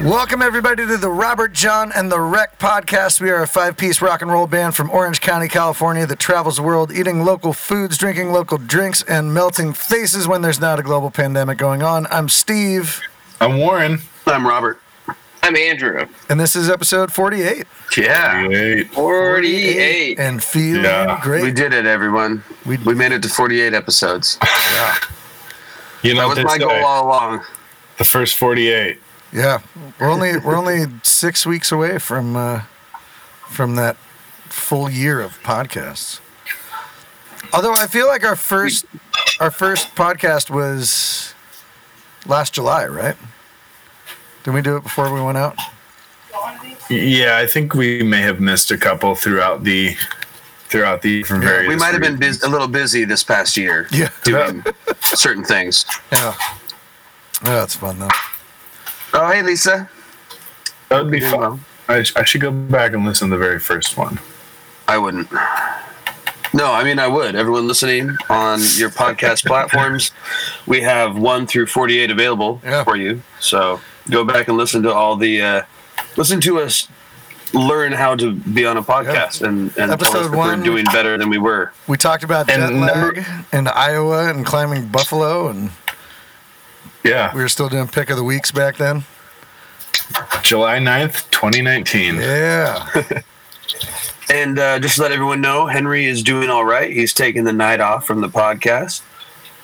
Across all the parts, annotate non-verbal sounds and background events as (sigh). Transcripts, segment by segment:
Welcome, everybody, to the Robert John and the Wreck podcast. We are a five piece rock and roll band from Orange County, California that travels the world eating local foods, drinking local drinks, and melting faces when there's not a global pandemic going on. I'm Steve, I'm Warren. I'm Robert. I'm Andrew. and this is episode 48. Yeah, 48. 48. And feeling Yeah. great. we did it, everyone. We- We, made it to 48 episodes. yeah. You know That was my goal all along. the first 48. Yeah, we're only we're only six weeks away from uh, from that full year of podcasts. Although I feel like our first our first podcast was last July, right? Did we do it before we went out? Yeah, I think we may have missed a couple throughout the throughout the from various. We might have been reasons. bus- a little busy this past year Yeah, doing certain things. yeah. Oh, that's fun though. Oh, hey, Lisa. That would be fun. well. I, sh- I should go back and listen to the very first one. I wouldn't. No, I mean I would. Everyone listening on your podcast platforms, we have one through forty-eight available Yeah. for you. So go back and listen to all the, uh, listen to us learn how to be on a podcast and, and tell us Episode one. we're doing better than we were. We talked about And jet lag number- and Iowa and climbing Buffalo, and Yeah, we were still doing pick of the weeks back then. July 9th, 2019. Yeah, (laughs) And uh, just to let everyone know, Henry is doing all right. He's taking the night off from the podcast,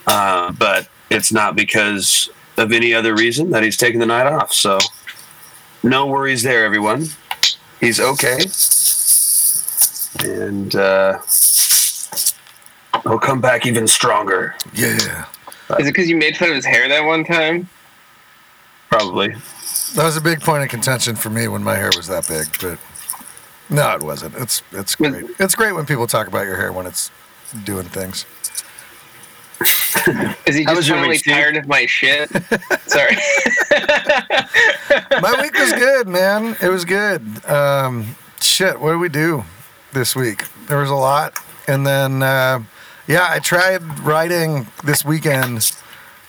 uh, but it's not because of any other reason that he's taking the night off. So no worries there, everyone. He's okay, and uh, he'll come back even stronger, yeah. Is it because you made fun of his hair that one time? probably. That was a big point of contention for me when my hair was that big, but no, it wasn't. It's it's Was- great. It's great when people talk about your hair when it's doing things. Is he How was just your finally week, tired of my shit? (laughs) Sorry. My week was good, man. It was good. Um, shit, what did we do this week? There was a lot, and then uh, yeah, I tried writing this weekend,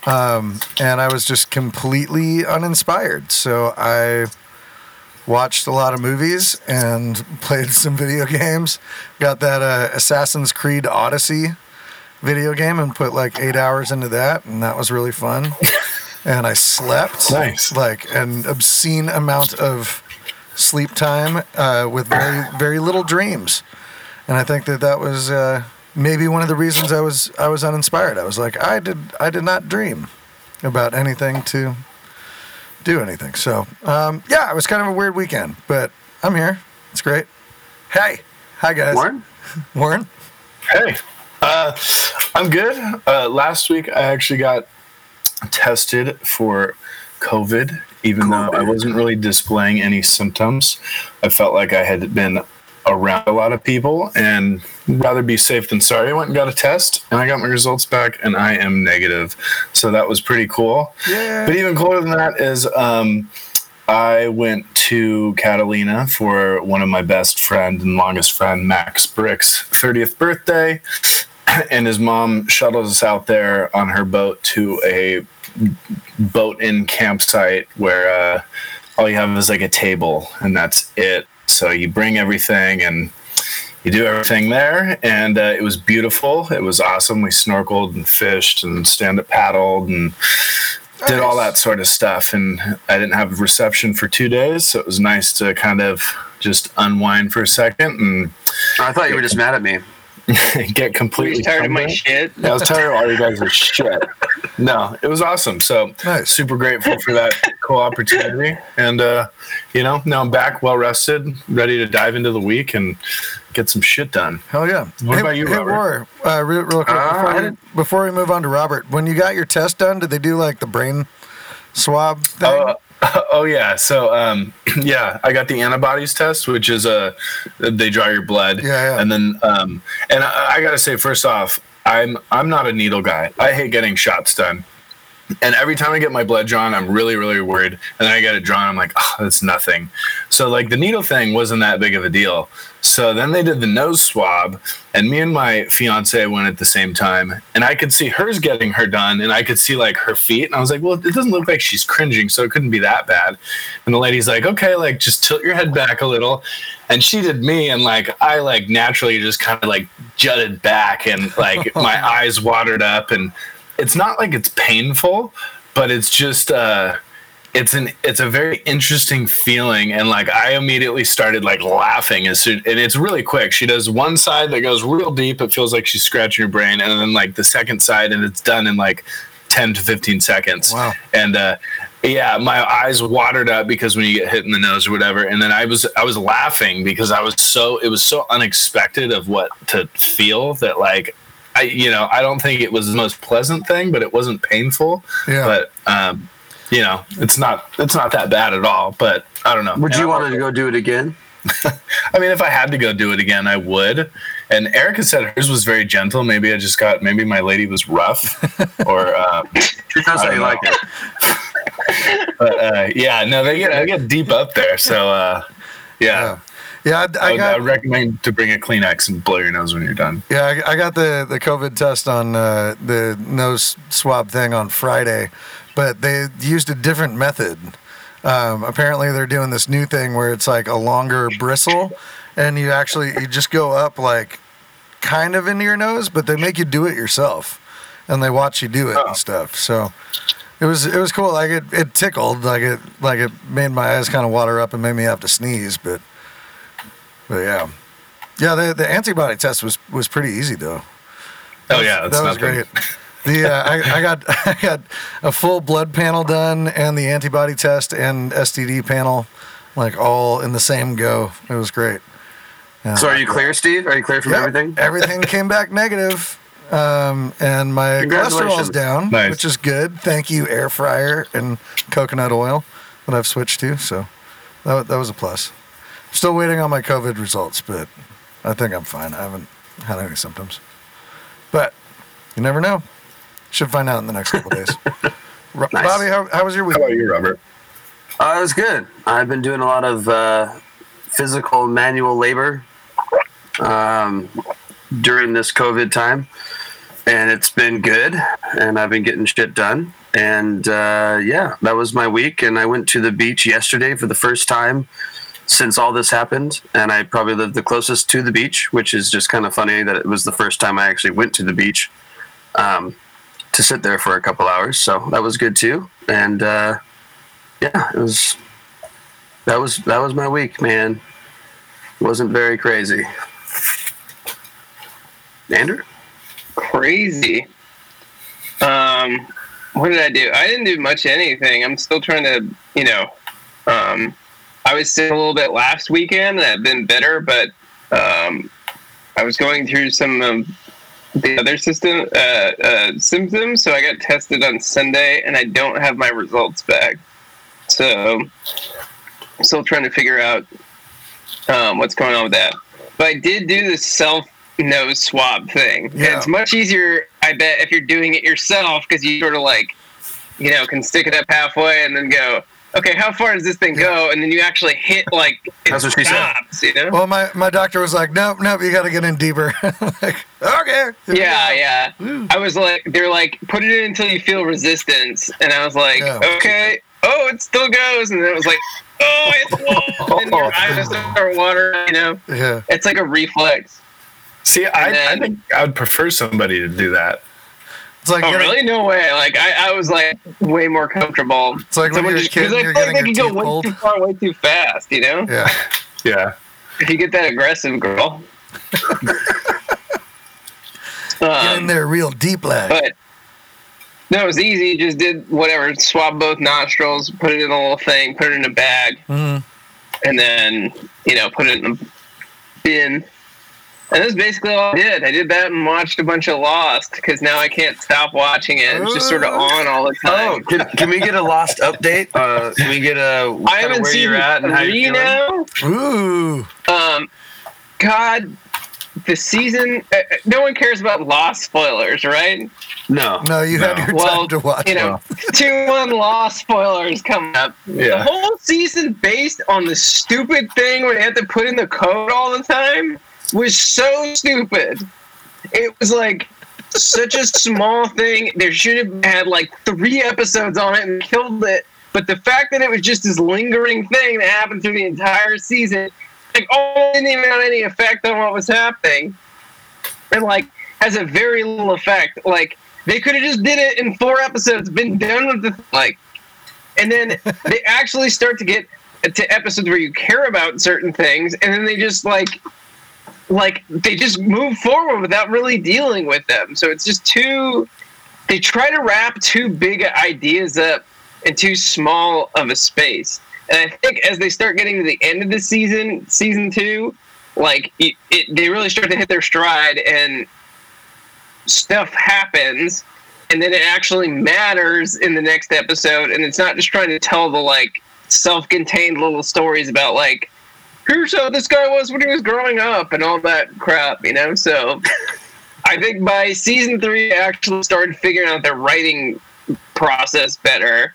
um, and I was just completely uninspired. So I watched a lot of movies and (laughs) played some video games. Got that uh, Assassin's Creed Odyssey video game and put like eight hours into that, and that was really fun. (laughs) and I slept Nice. like an obscene amount of sleep time uh, with very very little dreams. And I think that that was uh, maybe one of the reasons I was I was uninspired. I was like I did I did not dream about anything to do anything. So um, yeah, it was kind of a weird weekend, but I'm here. It's great. Hey, hi guys. Warren? (laughs) Warren. Hey, uh, I'm good. Uh, last week, I actually got tested for COVID, even though I wasn't really displaying any symptoms. I felt like I had been around a lot of people and rather be safe than sorry. I went and got a test, and I got my results back, and I am negative. So that was pretty cool. Yeah. But even cooler than that is um, I went to Catalina for one of my best friend and longest friend, Max Brick's 30th birthday. (clears throat) And his mom shuttles us out there on her boat to a boat in campsite where uh, all you have is like a table and that's it. So you bring everything and you do everything there, and uh, it was beautiful. It was awesome. We snorkeled and fished and stand up paddled and did all that sort of stuff. And I didn't have reception for two days, so it was nice to kind of just unwind for a second and I thought you were just mad at me. Were (laughs) get completely tired of my sunburned. shit? I was tired of all you guys' shit. No, it was awesome. So Nice. super grateful for that cool opportunity. And uh, you know, now I'm back, well rested, ready to dive into the week and get some shit done. Hell yeah. What hey, about you, hey, Robert? War, uh, real, real quick, Uh, before, we, before we move on to Robert, when you got your test done, did they do like the brain swab thing? (laughs) Oh, yeah. So um, (clears throat) yeah, I got the antibodies test, which is a they draw your blood. Yeah, yeah. And then um, and I, I gotta say, first off, I'm I'm not a needle guy. I hate getting shots done. And every time I get my blood drawn, I'm really, really worried. And then I get it drawn, I'm like, oh, that's nothing. So, like, the needle thing wasn't that big of a deal. So then they did the nose swab, and me and my fiance went at the same time. And I could see hers getting her done, and I could see, like, her feet. And I was like, well, it doesn't look like she's cringing, so it couldn't be that bad. And the lady's like, okay, like, just tilt your head back a little. And she did me, and, like, I, like, naturally just kind of, like, jutted back, and, like, my (laughs) eyes watered up. And it's not like it's painful, but it's just, uh, it's an it's a very interesting feeling. And like i immediately started like laughing as soon and it's really quick. She does one side that goes real deep. It feels like she's scratching your brain. And then like the second side and it's done in like 10 to 15 seconds. Wow. and uh yeah my eyes watered up because when you get hit in the nose or whatever. And then i was i was laughing because i was so it was so unexpected of what to feel that like i you know i don't think it was the most pleasant thing but it wasn't painful. Yeah. but um you know it's not it's not that bad at all but i don't know. Would you And want to go do it again? (laughs) i mean if i had to go do it again i would. And erica said hers was very gentle. Maybe i just got maybe my lady was rough (laughs) or uh, She knows I how don't you like it. (laughs) but uh yeah no they get they get deep up there. So uh yeah, Yeah, I, I, I got I recommend to bring a kleenex and blow your nose when you're done Yeah, I, I got the, the COVID test on uh, the nose swab thing on Friday, but they used a different method. Um, apparently, they're doing this new thing where it's like a longer bristle, and you actually you just go up like kind of into your nose, but they make you do it yourself, and they watch you do it and stuff. So it was it was cool. Like it, it tickled, like it like it made my eyes kind of water up and made me have to sneeze, but but yeah. Yeah, the, the antibody test was, was pretty easy though. oh yeah that's that was great. The uh, I, I got (laughs) I got a full blood panel done and the antibody test and STD panel, like all in the same go. It was great. Yeah. So are you clear, Steve? Are you clear from Yeah, everything? (laughs) Everything came back negative, um, and my cholesterol's down, Nice. which is good. Thank you, air fryer and coconut oil that I've switched to. So that that was a plus. Still waiting on my COVID results, but I think I'm fine. I haven't had any symptoms, but you never know. Should find out in the next couple days. (laughs) Ro- Nice. Bobby, how, how was your week? how about you robert Uh, it was good. I've been doing a lot of uh, physical manual labor um, during this COVID time, and it's been good. And I've been getting shit done. And uh, yeah, that was my week. And I went to the beach yesterday for the first time since all this happened. And I probably lived the closest to the beach, which is just kind of funny that it was the first time I actually went to the beach um, to sit there for a couple hours. So that was good too. And uh, yeah, it was that was that was my week, man. Wasn't very crazy. Andrew? Crazy. Um, what did I do? I didn't do much anything. I'm still trying to, you know, um, I was sick a little bit last weekend I've been better, but um, I was going through some of the other system uh, uh, symptoms. So I got tested on Sunday and I don't have my results back. So I'm still trying to figure out um, what's going on with that. But I did do the self nose swab thing. Yeah. It's much easier, I bet, if you're doing it yourself because you sort of like, you know, can stick it up halfway and then go, okay, how far does this thing go? And then you actually hit like it That's what she said. stops, you know? Well, my, my doctor was like, nope, nope, you got to get in deeper. (laughs) like, okay. yeah, yeah. Woo. I was like, they're like, put it in until you feel resistance, and I was like, Yeah. okay, oh, it still goes, and then it was like, oh, it's (laughs) whoa, and your eyes start watering, you know? Yeah. It's like a reflex. see I, then- I think i would prefer somebody to do that It's like Oh, getting- really? No way. Like, I, I was like way more comfortable. It's like when Someone you're a just- kid 'cause I and you're feel like they your can go teeth way pulled. too far, way too fast, you know? Yeah. yeah If you get that aggressive, girl. (laughs) Get in um, there real deep, lad. but no, it was easy. Just did whatever. Swab both nostrils, put it in a little thing, put it in a bag, Mhm. and then you know put it in a bin. And that's basically all I did. I did that and watched a bunch of Lost because now I can't stop watching it. It's just sort of on all the Oh, time. can, can we get a lost update? Uh, can we get a I haven't where seen you're at and how three you're now. Ooh. Um, God, the season. Uh, uh, no one cares about Lost spoilers, right? No. No, you had your Well, time to watch. you know, two one Lost spoilers coming up. The Yeah. whole season based on the stupid thing where they have to put in the code all the time was so stupid. It was like such a small thing. There should have had like three episodes on it and killed it. But the fact that it was just this lingering thing that happened through the entire season, like oh, it didn't even have any effect on what was happening, and like has a very little effect. Like they could have just did it in four episodes, been done with the like, and then (laughs) they actually start to get to episodes where you care about certain things, and then they just like like they just move forward without really dealing with them. So it's just too. They try to wrap too big ideas up in too small of a space, and I think as they start getting to the end of the season, season two, like it, it they really start to hit their stride, and stuff happens, and then it actually matters in the next episode, and it's not just trying to tell the like self-contained little stories about like here's how this guy was when he was growing up and all that crap, you know? So I think by season three, I actually started figuring out their writing process better.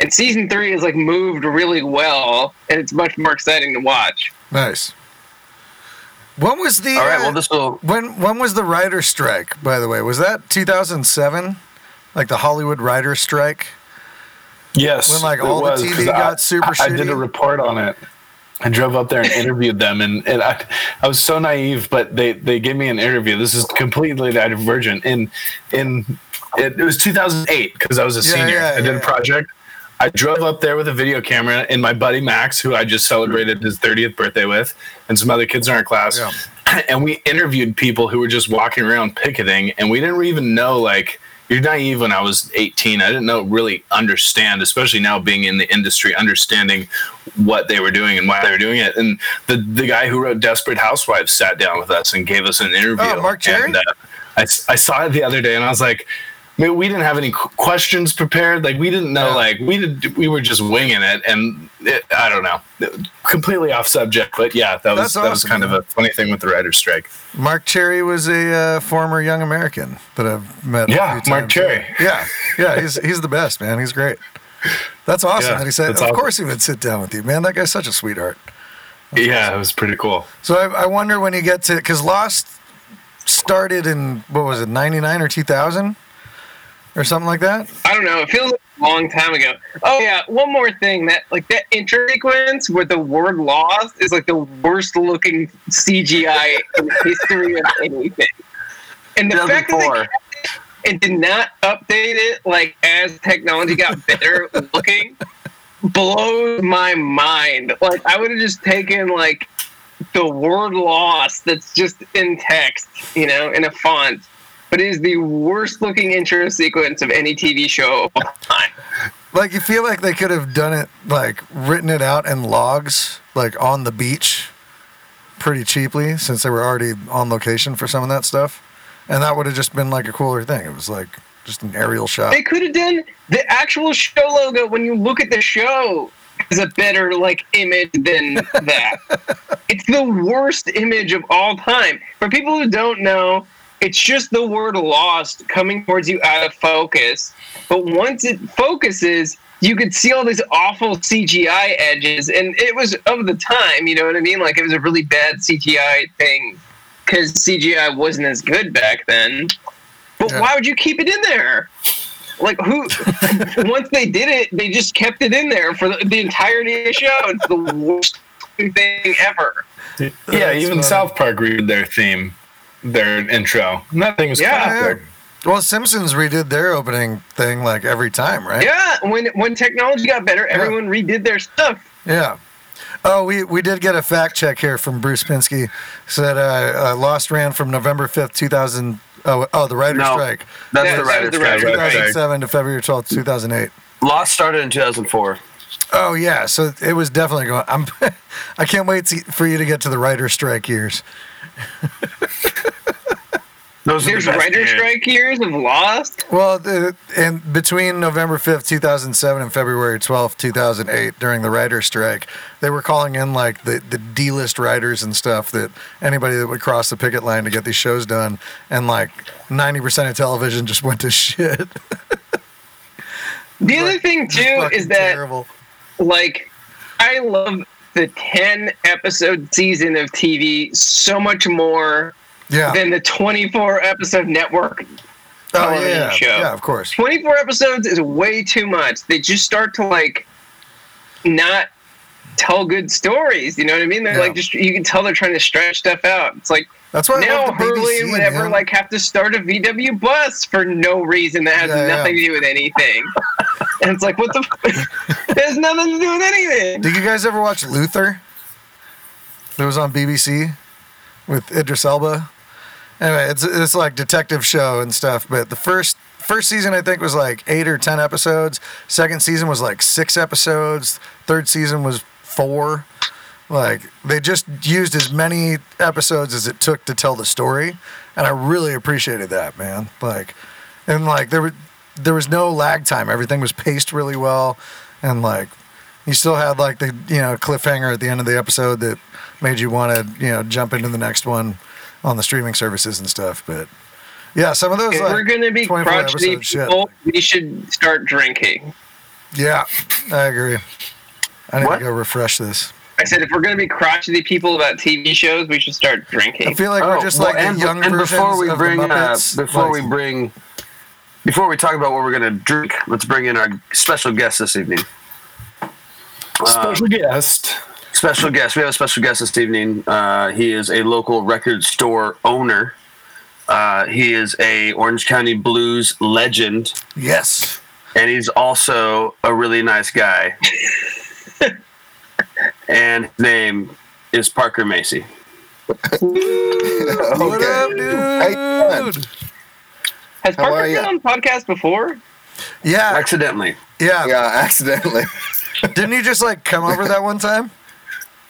And season three is like moved really well, and it's much more exciting to watch. Nice. When was the All right. uh, Well, this will. when when was the writer strike? By the way, was that 2007? Like the Hollywood writer strike? Yes. When, like, it all the was, TV 'cause I- got super I, I did a report on it. I drove up there and interviewed them, and, and I, I was so naive, but they, they gave me an interview. This is completely divergent. In in it, it was 2008 because I was a Yeah, senior. yeah, I did yeah, a project. I drove up there with a video camera, and my buddy Max, who I just celebrated his 30th birthday with, and some other kids in our class, (clears throat) and we interviewed people who were just walking around picketing, and we didn't even know like you're naive when I was 18. I didn't know really understand, especially now being in the industry, understanding what they were doing and why they were doing it. And the the guy who wrote Desperate Housewives sat down with us and gave us an interview. Oh, Marc Cherry? And, uh, I, I saw it the other day, and I was like. I mean, we didn't have any questions prepared. Like we didn't know. Yeah. Like we did. We were just winging it, and it, I don't know. Completely off subject, but yeah, that was That's that was awesome, kind of a funny thing with the writer's strike. Marc Cherry was a uh, former young American that I've met. Yeah, Mark. Cherry. Yeah, yeah, he's he's the best, man. He's great. That's awesome Yeah, that he said. Of awesome. course, he would sit down with you, man. That guy's such a sweetheart. Yeah, it was pretty cool. So I, I wonder when you get to because Lost started in what was it, ninety nine or two thousand, or something like that. I don't know. It feels like a long time ago. Oh yeah, one more thing that like that intro sequence where the word "lost" is like the worst looking CGI in the history of anything. And the fact that they 2004. kept it and did not update it like as technology got better (laughs) looking blows my mind. Like I would have just taken like the word "lost" that's just in text, you know, in a font but it is the worst looking intro sequence of any TV show of all time. Like you feel like they could have done it, like written it out in logs, like on the beach, pretty cheaply, since they were already on location for some of that stuff, and that would have just been like a cooler thing. It was like just an aerial shot. They could have done the actual show logo when you look at the show is a better like image than that. (laughs) it's the worst image of all time. For people who don't know, it's just the word lost coming towards you out of focus. But once it focuses, you could see all these awful CGI edges, and it was of the time. You know what I mean? Like it was a really bad CGI thing because CGI wasn't as good back then. But Yeah. why would you keep it in there? Like who? (laughs) once they did it, they just kept it in there for the, the entirety of the show. It's the worst thing ever. Yeah, That's even funny. South Park redid their theme, their intro. And that thing was Yeah. classic. Well, Simpsons redid their opening thing like every time, right? Yeah, when when technology got better, everyone redid their stuff. Yeah. Oh, we, we did get a fact check here from Bruce Pinsky. Said uh, uh, Lost ran from November 5th, 2000. Oh, oh the writer's No. strike. That's Yeah, the writer's the strike. writer's strike. 2007 to February 12th, 2008. Lost started in 2004. Oh, yeah. So it was definitely going. I'm, (laughs) I can't wait to, for you to get to the writer's strike years. (laughs) Those are the There's writer years. strike years of Lost. Well, the, in between November 5th, 2007 and February 12th, 2008, during the writer's strike, they were calling in like the, the D-list writers and stuff that anybody that would cross the picket line to get these shows done. And like 90% of television just went to (laughs) shit. The other thing too is that terrible. like I love the 10 episode season of TV so much more Yeah. than the 24 episode network. Oh, television yeah. show. Yeah, of course. 24 episodes is way too much. They just start to like not tell good stories. You know what I mean? They're Yeah. like just you can tell they're trying to stretch stuff out. It's like That's why now Hurley and whatever man. like have to start a VW bus for no reason that has Yeah, yeah. nothing to do with anything. (laughs) and it's like what the f- it (laughs) has nothing to do with anything. Did you guys ever watch Luther? It was on BBC with Idris Elba. Anyway, it's it's like detective show and stuff. But the first first season I think was like eight or ten episodes. Second season was like six episodes. Third season was four. Like they just used as many episodes as it took to tell the story, and I really appreciated that, man. Like, and like there were there was no lag time. Everything was paced really well, and like you still had like the you know cliffhanger at the end of the episode that made you want to you know jump into the next one on the streaming services and stuff. But yeah, some of those If like we're gonna be 24 crotchety episode shit. people, we should start drinking. Yeah, I agree. I need What? to go refresh this. I said if we're gonna be crotchety people about TV shows, we should start drinking. I feel like we're just Oh, well, like and, young and before we of bring the uh, before like- we bring before we talk about what we're gonna drink, let's bring in our special guest this evening. Special guest. Special guest. We have a special guest this evening. Uh, he is a local record store owner. Uh, he is a Orange County blues legend, yes, and he's also a really nice guy. (laughs) and his name is Parker Macy. what okay. up, dude? How you? Has How Parker been on podcast before? Yeah, Accidentally. yeah, Yeah, (laughs) accidentally. Didn't you just like come over that one time?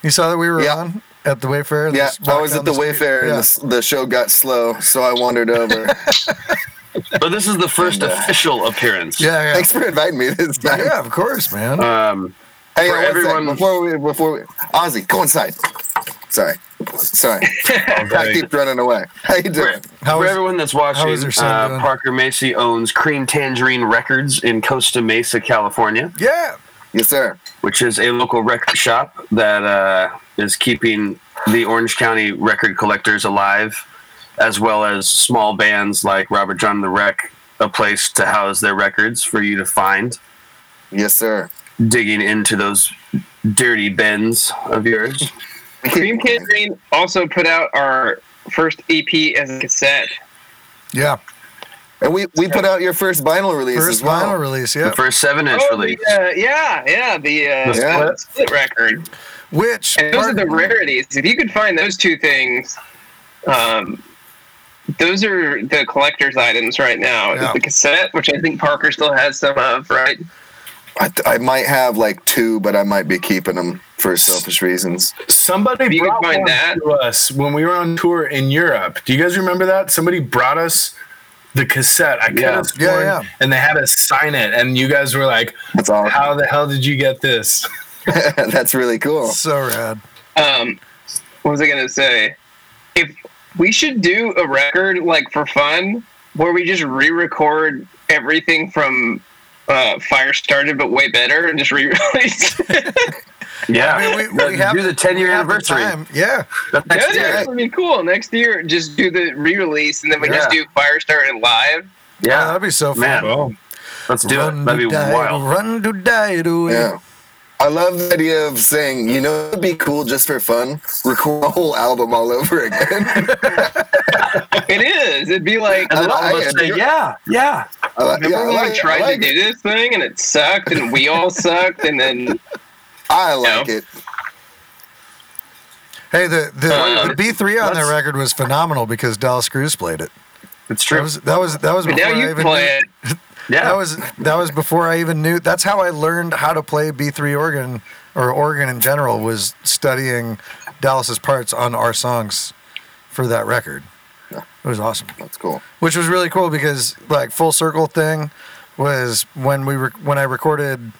You saw that we were Yeah. on at the Wayfarer. Yeah, I was at the street? Wayfarer Yeah. and the, the show got slow, so I wandered over. (laughs) But this is the first And, uh, official appearance. Yeah, yeah. Thanks for inviting me (laughs) this time. Yeah, of course, man. Um, Hey, For one sec, everyone- before we before we, Ozzy, go inside. Sorry, sorry. (laughs) I keep running away. How you doing? How For was- everyone that's watching, is your son uh. Parker Macy owns Creme Tangerine Records in Costa Mesa, California, yeah, Yes, sir. which is a local record shop that uh, is keeping the Orange County record collectors alive, as well as small bands like Robert John the Wreck, a place to house their records for you to find, Yes, sir. digging into those dirty bins of yours. (laughs) Creme Tangerine also put out our first EP as a cassette. yeah. And we we put out your first vinyl release First as well. vinyl release, yeah. The first seven inch Oh, release. the, uh, yeah, yeah, the, uh, The split? split record. Which And those part- are the rarities. If you could find those two things, um, those are the collector's items right now. Yeah. The cassette, which I think Parker still has some of, right? I, th- I might have like two, but I might be keeping them for selfish reasons. Somebody you could brought find one that. to us when we were on tour in Europe. Do you guys remember that? Somebody brought us the cassette. I could Yeah. have Yeah, sworn, yeah. and they had us sign it, and you guys were like, That's all. "How the hell did you get this?" (laughs) (laughs) That's really cool. so rad. Um, what was I going to say? If we should do a record like for fun, where we just re-record everything from uh, Fire Started, but way better, and just re-release. (laughs) Yeah, I mean, we, we do have the ten year we have the anniversary. time. Yeah, That's next yeah, year. that would be cool. Next year, just do the re-release, and then we just do Fire Started live. Oh, Yeah, that'd be so fun. man, Oh, let's do Run it. That'd be die, wild. Run to die to Yeah. I love the idea of saying, you know, it'd be cool just for fun. Record a whole album all over again. (laughs) It is. It'd be like. And then all I- of us say, "Yeah, yeah." I like, yeah, Remember I when like, we tried I like to it. do this thing and it sucked and we all sucked and then I like No. it. Hey, the the, Uh, the B three on that record was phenomenal because Dallas Cruz played it. It's That true. was that was that was before now I you even play knew, it. (laughs) yeah, That was that was before I even knew. That's how I learned how to play B three organ or organ in general was studying Dallas's parts on our songs for that record. Yeah. It was awesome. That's cool. which was really cool because like full circle thing was when we were when I recorded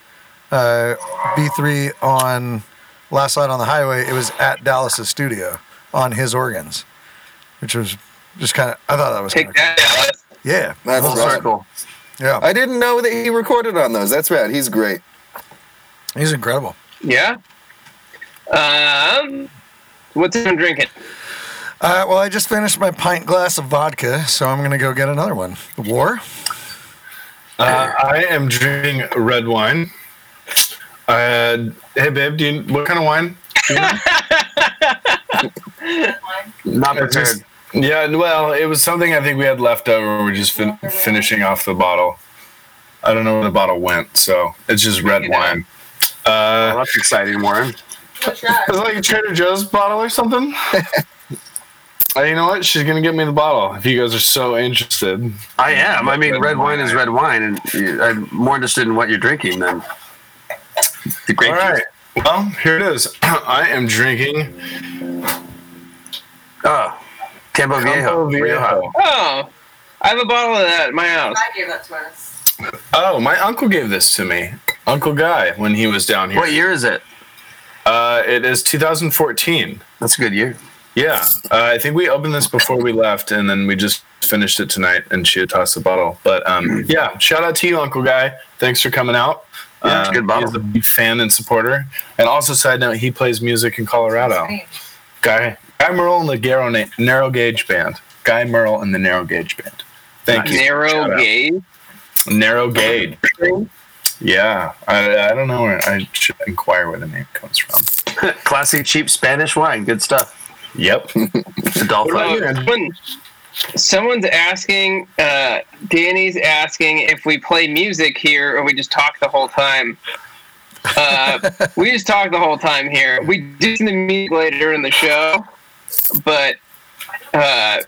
uh, B3 on Last Light on the Highway. It was at Dallas's studio on his organs, which was just kind of I thought that was Take kinda that, Dallas. cool. yeah That's Full rad. circle. yeah I didn't know that he recorded on those. That's rad. He's great. he's incredible. Yeah. Um, what's I'm drinking? Uh, well, I just finished my pint glass of vodka, so I'm gonna go get another one. War. Uh, I am drinking red wine. Uh, hey, babe, do you, what kind of wine? You know? (laughs) Not It's prepared. just- yeah, well, it was something I think we had left over. We're just fin- finishing off the bottle. I don't know where the bottle went, so it's just red You know. wine. Uh, that's exciting, Warren. is it like a Trader Joe's bottle or something? (laughs) Uh, you know what? She's gonna get me the bottle if you guys are so interested. I am. I mean, red wine is red wine, and I'm more interested in what you're drinking than the grape All right. Well, here it is. (clears throat) I am drinking Oh, Campo Viejo. Campo Viejo. Oh, I have a bottle of that at my house. I gave that to us. Oh, my uncle gave this to me. Uncle Guy when he was down here. What year is it? Uh, it is 2014. That's a good year. Yeah, uh, I think we opened this before we left, and then we just finished it tonight. And she had tossed the bottle. But um, (clears throat) yeah, shout out to you, Uncle Guy. Thanks for coming out. Yeah, it's Uh, good bottle. He's a big fan and supporter. And also, side note, he plays music in Colorado. Guy Guy Merle and the Narrow, Na- Narrow Gauge Band. Guy Merle and the Narrow Gauge Band. Thank you. Narrow gauge. Narrow Gauge. Yeah, I, I don't know where I should inquire where the name comes from. (laughs) Classic cheap Spanish wine. Good stuff. Yep. (laughs) Adolfo. What about you? Someone, someone's asking, uh, Danny's asking if we play music here or we just talk the whole time. Uh, (laughs) we just talk the whole time here. We do the music later in the show, but uh,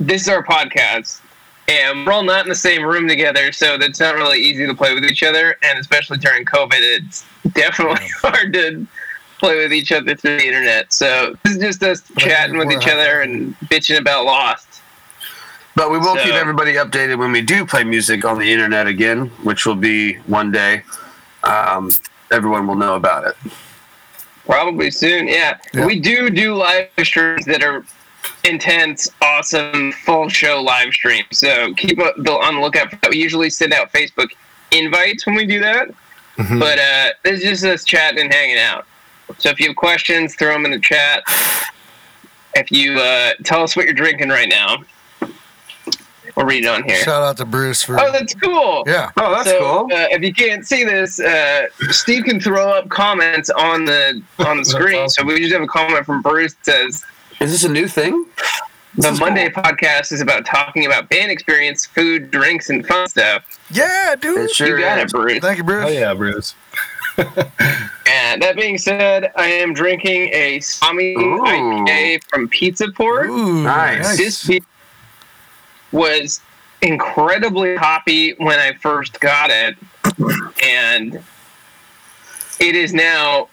this is our podcast. And we're all not in the same room together, so that's not really easy to play with each other. And especially during COVID, it's definitely (laughs) hard to play with each other through the internet. So this is just us chatting with each other and bitching about Lost. But we will So- keep everybody updated when we do play music on the internet again, which will be one day. Um, everyone will know about it. Probably soon, yeah. Yeah. We do do live streams that are intense, awesome, full show live streams. So keep on the lookout for that. We usually send out Facebook invites when we do that. Mhm. But uh, it's just us chatting and hanging out. So if you have questions, throw them in the chat. If you uh, tell us what you're drinking right now, we'll read it on here. Shout out to Bruce for Oh, that's cool. yeah. Oh, that's so, cool. Uh, if you can't see this, uh, Steve can throw up comments on the on the screen. awesome. So we just have a comment from Bruce that says Is this a new thing? the is Monday podcast is about talking about band experience, food, drinks, and fun stuff. Yeah, dude. It sure you got is. it, Bruce. Thank you, Bruce. Oh yeah, Bruce. (laughs) And that being said, I am drinking a Swami IPA from Pizza Port. Ooh, Nice. This beer was incredibly hoppy when I first got it, and it is now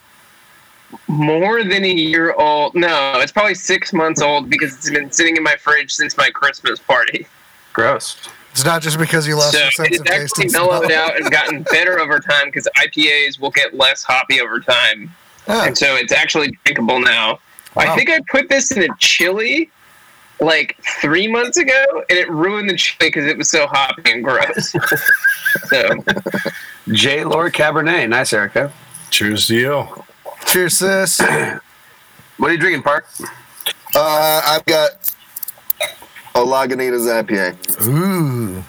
more than a year old. No, it's probably six months old because it's been sitting in my fridge since my Christmas party. Gross. It's not just because you lost So your sense it's of taste actually and smell. mellowed out and gotten (laughs) better over time because IPAs will get less hoppy over time, Ah, and so it's actually drinkable now. I think I put this in a chili like three months ago, and it ruined the chili because it was so hoppy and gross. (laughs) so J. Lohr Cabernet. Nice, Erica. Cheers to you. Cheers, sis. (clears throat) What are you drinking, Park? Uh, I've got a Lagunitas IPA. Ooh,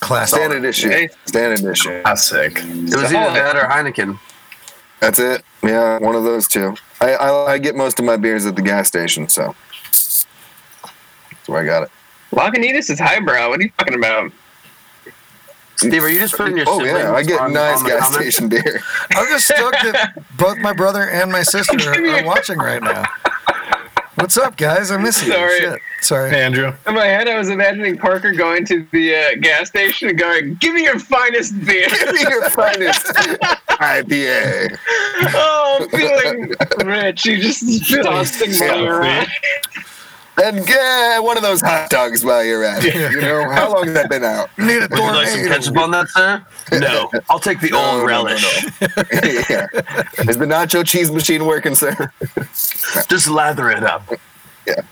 classic. Standard issue. Okay. Standard issue. Classic. It was So- either that or Heineken. That's it. Yeah, one of those two. I, I, I get most of my beers at the gas station, so that's where I got it. Lagunitas is highbrow. What are you talking about? Steve, are you just putting your Oh yeah, I get on, nice on gas comments? station beer. I'm just stoked that both my brother and my sister (laughs) are watching right now. What's up, guys? I miss you. Sorry. Shit. Sorry. Hey, Andrew. In my head, I was imagining Parker going to the uh, gas station and going, "Give me your finest beer." Give me your finest IPA. (laughs) oh, I'm feeling rich. You just (laughs) tossing money Yeah, around. And get one of those hot dogs while you're at it. You know, (laughs) how long has that been out? You need a Would you like some ketchup on that, sir? No. (laughs) I'll take the No, old no, no, relish. (laughs) yeah. Is the nacho cheese machine working, sir? Just lather it up. I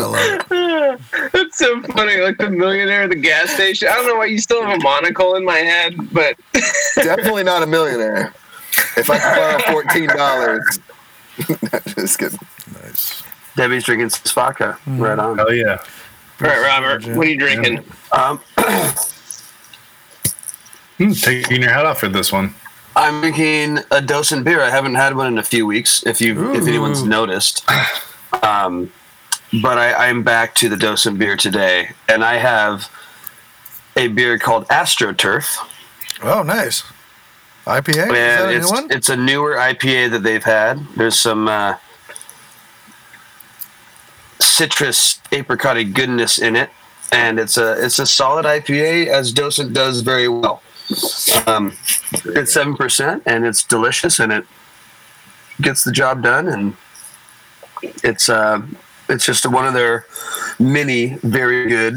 love it. That's so funny. Like the millionaire at the gas station. I don't know why you still have a monocle in my head, but Definitely not a millionaire. If I could borrow fourteen dollars, just kidding. Nice. Debbie's drinking some vodka. Right on. Oh yeah. all right, Robert, what are you drinking? Um, (clears throat) Hmm, taking your hat off for this one. I'm drinking a Docent beer. I haven't had one in a few weeks. If you, if anyone's noticed, um, but I, I'm back to the Docent beer today, and I have a beer called AstroTurf. Oh, nice. IPA? Is that and a it's new one? it's a newer IPA that they've had. There's some uh, citrus apricotty goodness in it, and it's a it's a solid IPA as Docent does very well. Um, it's seven percent, and it's delicious, and it gets the job done, and it's uh, it's just one of their many very good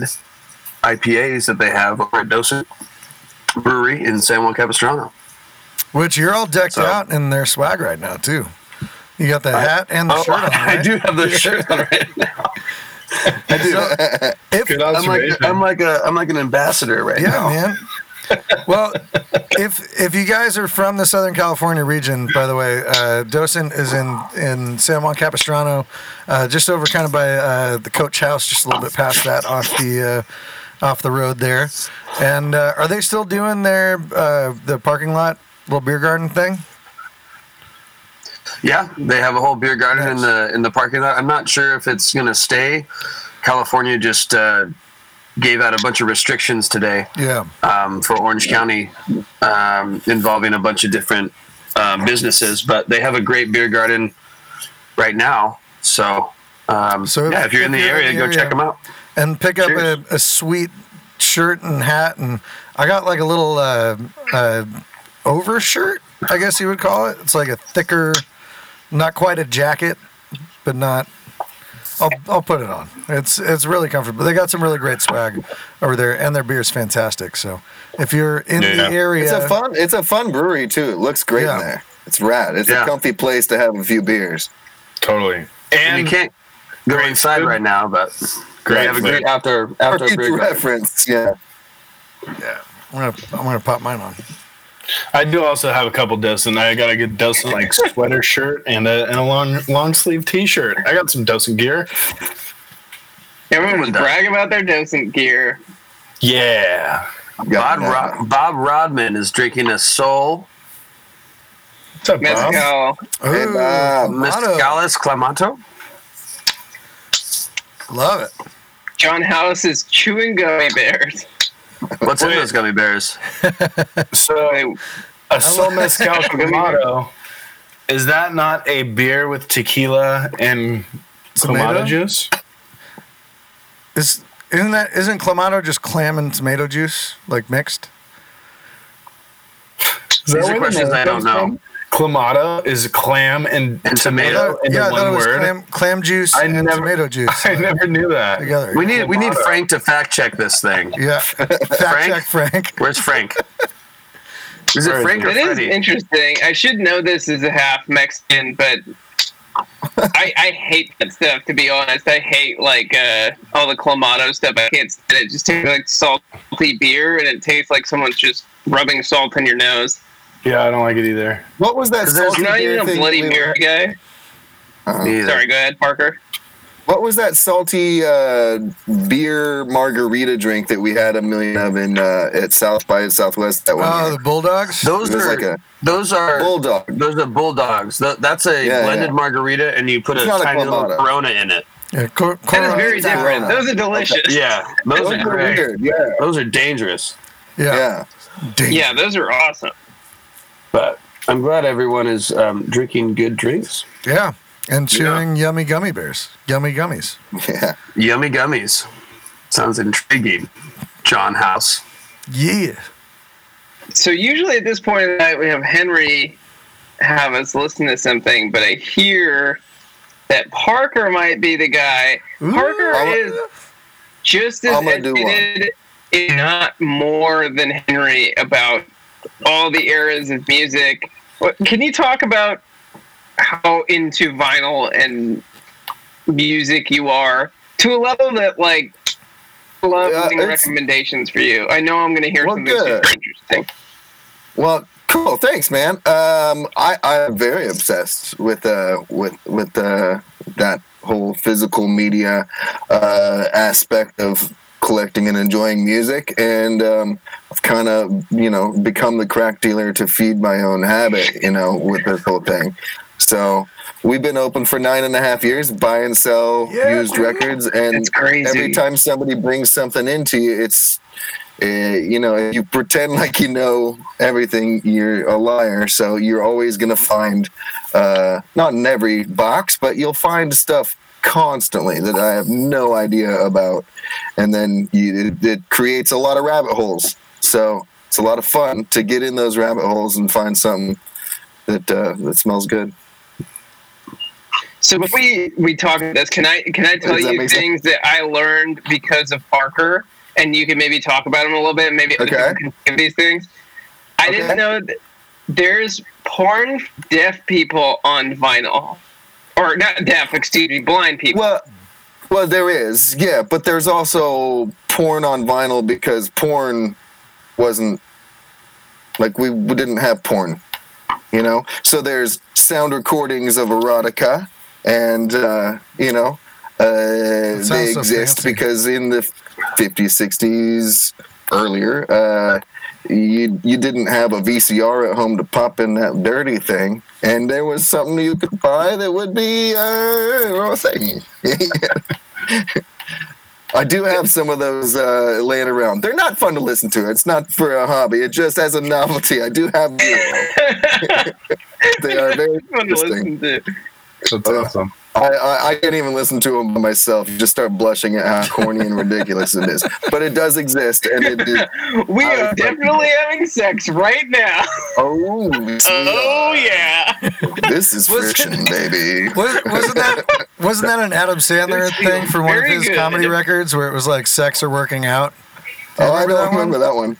IPAs that they have over at Docent Brewery in San Juan Capistrano. Which you're all decked So- out in their swag right now, too. You got the hat and the Oh, shirt on, I do have the shirt on right now. So, if, Good I'm like. I'm like a I'm like an ambassador right yeah, now. man. Well, if if you guys are from the Southern California region, by the way, uh, Docent is in in San Juan Capistrano, uh, just over kind of by uh, the coach house, just a little bit past that off the uh, off the road there. And uh, are they still doing their uh, the parking lot little beer garden thing? Yeah, they have a whole beer garden in the in the parking lot. I'm not sure if it's gonna stay. California just uh, gave out a bunch of restrictions today Yeah. um, for Orange County um, involving a bunch of different um, businesses, but they have a great beer garden right now. So, um, So if- yeah, if you're in the you're in area, go check them out. and pick up a, a sweet shirt and hat and i got like a little uh, uh, over shirt i guess you would call it it's like a thicker not quite a jacket but not I'll, I'll put it on. It's it's really comfortable. They got some really great swag over there, and their beer's fantastic. So if you're in Yeah. the area, It's a fun. It's a fun brewery too. It looks great Yeah. in there. It's rad. It's Yeah. a comfy place to have a few beers. Totally. And you can't go inside food. right now, but Great they have a food. great outdoor For outdoor beer future reference, yeah. yeah, I'm gonna I'm gonna pop mine on. I do also have a couple Docent. I got a good Docent like sweater shirt and a, and a long long sleeve t shirt. I got some Docent gear. Everyone was brag about their docent gear. Yeah. Bob, that. Rod, Bob Rodman is drinking a Sol What's up, Bob? Mezcal. Hey, Ooh, Bob. Uh, Clamato. Mescalis Clamato. Love it. John House is chewing gummy bears. What's in Wait. those gummy bears? (laughs) So a Sol Mezcal Clamato. Is that not a beer with tequila and Tomato? Clamato juice? Is isn't that isn't clamato just clam and tomato juice like mixed? Is These are questions I don't know. from? Clamato is clam and, And tomato tomato? in yeah, I the thought it one was word. clam, clam juice I and never- tomato (laughs) juice I never knew that. together. We need we need Frank to fact check this thing. yeah, fact (laughs) Frank? check Frank. Where's Frank? Is it Frank or It is Freddie? interesting. I should know this as a half Mexican, but I, I hate that stuff. To be honest, I hate like uh, all the clamato stuff. I can't stand it. Just tastes like salty beer, and it tastes like someone's just rubbing salt in your nose. Yeah, I don't like it either. What was that? 'Cause there's not even a bloody we beer guy. Uh-huh. Sorry, go ahead, Parker. What was that salty uh, beer margarita drink that we had a million of in uh, at South by Southwest that one Oh, year? the bulldogs. Those are like a those are bulldog. those are bulldogs. Th- That's a Yeah, blended yeah. margarita, and you put It's a not a tiny little Corona in it. Yeah, cor- That is very it's different. Corona. Those are delicious. Yeah, those Those are are weird. Yeah, Those are dangerous. yeah, yeah. Dang. Yeah, those are awesome. But I'm glad everyone is um, drinking good drinks. yeah, and chewing yummy gummy bears, yummy gummies. yeah. Yummy gummies. Sounds intriguing. John House. Yeah, So usually at this point in the night, we have Henry have us listen to something, but I hear that Parker might be the guy. Parker I'll- is just as I'm gonna do one. educated, if not more than Henry about all the eras of music. Can you talk about how into vinyl and music you are to a level that like love it's- recommendations for you? I know I'm going to hear Well, something good. super interesting. Well, cool. Thanks, man. Um, I I'm very obsessed with uh with with uh that whole physical media uh, aspect of collecting and enjoying music, and um, kind of you know become the crack dealer to feed my own habit. You know, with this whole thing. So we've been open for nine and a half years, buy and sell Yeah, used dude. records, and It's crazy. every time somebody brings something into you, it's uh, you know if you pretend like you know everything, you're a liar. So you're always gonna find uh, not in every box, but you'll find stuff constantly that I have no idea about, and then you, it, it creates a lot of rabbit holes. So it's a lot of fun to get in those rabbit holes and find something that uh, that smells good. So before we, we talk about this, can I can I tell you make sense? things that I learned because of Parker, and you can maybe talk about them a little bit, maybe other Okay. people can give these things. I Okay. didn't know that there's porn deaf people on vinyl, or not deaf, excuse me, blind people. Well, well, there is, yeah, but there's also porn on vinyl because porn wasn't like we, we didn't have porn, you know. So there's sound recordings of erotica, and uh, you know uh, they exist fancy. because in the 50s, 60s, earlier. Uh, you you didn't have a VCR at home to pop in that dirty thing, and there was something you could buy that would be uh, (laughs) a thing. I do have some of those uh, laying around. They're not fun to listen to. It's not for a hobby. It just as a novelty. I do have. (laughs) (laughs) they are very Fun to interesting. listen to. That's awesome. I, I, I can't even listen to them by myself. You just start blushing at how corny and ridiculous it is. (laughs) But it does exist, and it is. (laughs) We I are was- definitely having sex right now. Oh, Oh yeah. This is Was- friction, baby. Was, wasn't that wasn't that an Adam Sandler thing for one of his good. comedy records where it was like sex or working out? Do you Oh, I remember don't that one? remember that one.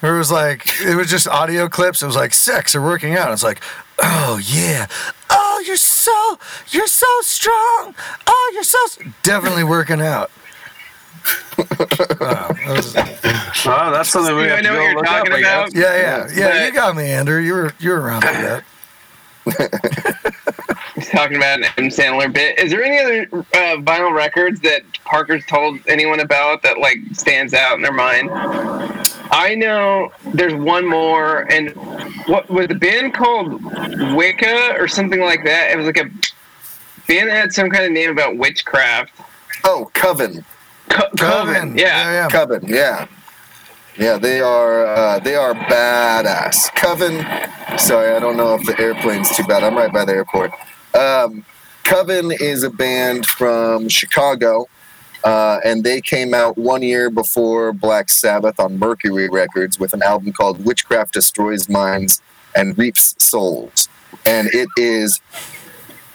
Where it was like it was just audio clips. It was like sex or working out. It's like, oh yeah, oh you're so you're so strong. Oh you're so definitely working out. Wow, that was- (laughs) Oh, that's something we I have to know go what you're look up, talking I guess. about. yeah, yeah, yeah. But- You got me, Andrew. You were you were around for (laughs) that. He's talking about an Adam Sandler bit. Is there any other uh, vinyl records that Parker's told anyone about that like stands out in their mind? I know there's one more, and what was the band called Wicca or something like that? It was like a band that had some kind of name about witchcraft. Oh, Coven. Co- Coven, yeah. yeah, yeah. Coven, yeah. Yeah, they are uh, they are badass. Coven. Sorry, I don't know if the airplane's too bad. I'm right by the airport. Um, Coven is a band from Chicago, uh, and they came out one year before Black Sabbath on Mercury Records with an album called "Witchcraft Destroys Minds and Reaps Souls," and it is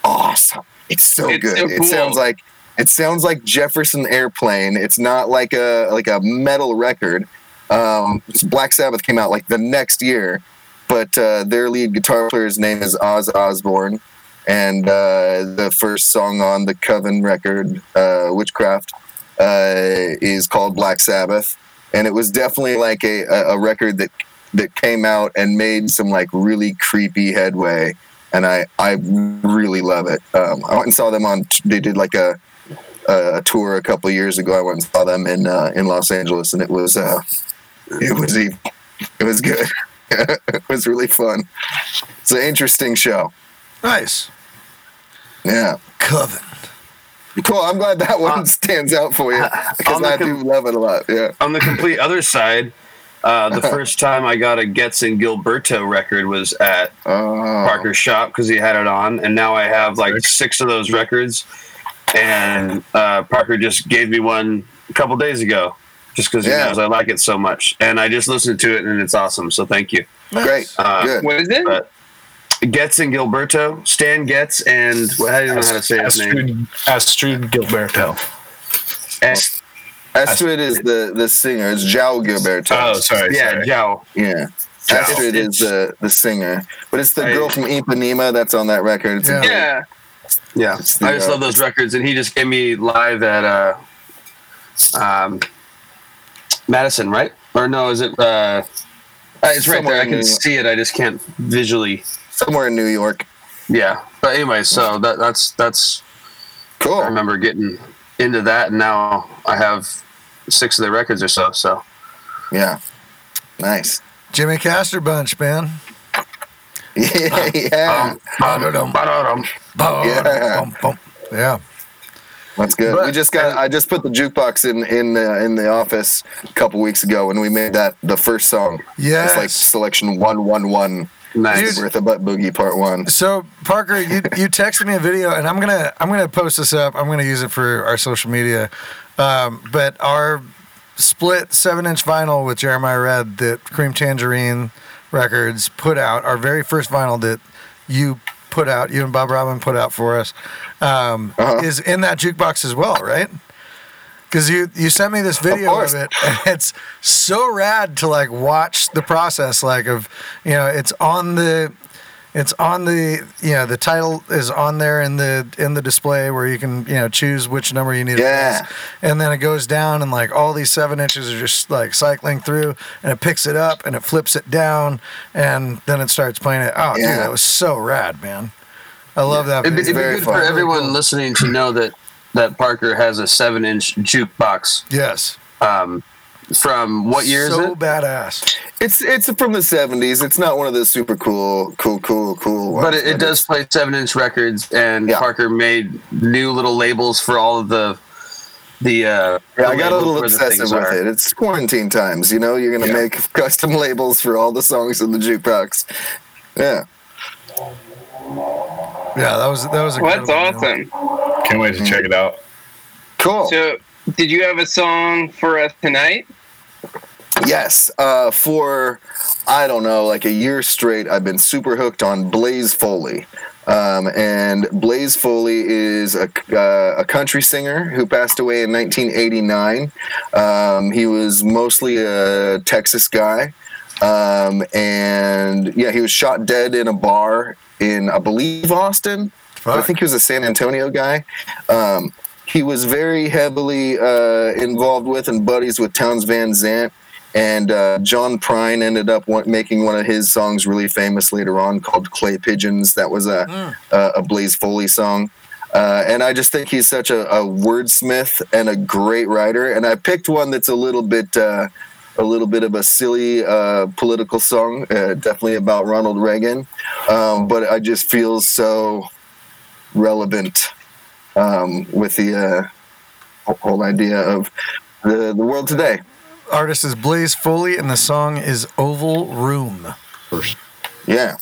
awesome. It's so It's good. so It sounds like it sounds like Jefferson Airplane. It's not like a like a metal record. Um, Black Sabbath came out like the next year, but uh, their lead guitar player's name is Oz Osborne, and uh, the first song on the Coven record, uh, Witchcraft, uh, is called Black Sabbath, and it was definitely like a, a, record that that came out and made some like really creepy headway, and I I really love it. Um, I went and saw them on. They did like a a tour a couple years ago. I went and saw them in uh, in Los Angeles, and it was uh, it was e- it was good. (laughs) it was really fun. It's an interesting show. Nice. Yeah, Coven. cool. I'm glad that one Uh, stands out for you because on the I com- do love it a lot. Yeah. On the complete other side, uh, the first (laughs) time I got a Getz and Gilberto record was at Oh, Parker's shop because he had it on, and now I have like six of those records. And uh, Parker just gave me one a couple days ago, just because he Yeah. knows I like it so much, and I just listened to it and it's awesome. So thank you. great. Uh, good. What is it? But Getz and Gilberto, Stan Getz, and well, I don't know how to say his name. Astrud, Astrud Gilberto. S- Astrud is the the singer. It's João Gilberto. Oh, sorry. yeah, sorry. João. Yeah. João. Astrud is the the singer, but it's the I- girl from Ipanema that's on that record. It's Yeah. great- Yeah. Yeah, It's the, I just uh, love those records, and he just gave me live at uh, um, Madison, right? Or no, is it? Uh, uh, it's right Somewhere there. I in can New- see it. I just can't visually. somewhere in New York. Yeah, but anyway, so that, that's that's. Cool. I remember getting into that, and now I have six of their records or so. So Yeah. Nice. Jimmy Castor bunch, man. Yeah. yeah. um, ba-da-dum, ba-da-dum. Yeah. Bum, bum. Yeah. That's good. But- we just got. I just put the jukebox in in the in the office a couple weeks ago, and we made that the first song. Yes. It's like selection one one one. Nice. Dude. Bertha Butt Boogie Part One. So Parker, you you texted me a video, and I'm gonna I'm gonna post this up. I'm gonna use it for our social media. Um, but our split seven inch vinyl with Jeremiah Red that Creme Tangerine Records put out, our very first vinyl that you put out, you and Bob Robin put out for us, um, Uh-huh. is in that jukebox as well, right? Because you you sent me this video of, course. it, (laughs) and it's so rad to like watch the process, like of you know, it's on the it's on the you know the title is on there in the in the display where you can you know choose which number you need Yeah. to press. and then it goes down and like all these seven inches are just like cycling through and it picks it up and it flips it down and then it starts playing it oh dude that was so rad man i love that It'd be, it'd be good fun. for everyone cool. listening to know that that Parker has a seven-inch jukebox. yes Um, from what year so is it? So badass It's it's from the seventies. It's not one of those super cool, cool, cool, cool ones. But it, it does play seven-inch records, and Yeah. Parker made new little labels for all of the the. Uh, Yeah, the I got a little obsessive with it. It's quarantine times, you know. You're gonna Yeah. make (laughs) custom labels for all the songs in the jukebox. Yeah. yeah that was that was a Well, that's awesome. Can't wait to check it out. Cool. So, did you have a song for us tonight? Yes, uh, for I don't know, like a year straight, I've been super hooked on Blaze Foley. Um, and Blaze Foley is a, uh, a country singer who passed away in 1989. Um, he was mostly a Texas guy. Um, and yeah, he was shot dead in a bar in, I believe, Austin. I think he was a San Antonio guy. Um, he was very heavily uh, involved with and buddies with Townes Van Zandt. And uh, John Prine ended up making one of his songs really famous later on called Clay Pigeons. That was a, a, a Blaze Foley song. Uh, and I just think he's such a, a wordsmith and a great writer. And I picked one that's a little bit. Uh, a little bit of a silly uh, political song, uh, definitely about Ronald Reagan, um, but I just feel so relevant um, with the uh, whole- whole idea of the, the world today. Artist is blaze foley and the song is oval room Yeah.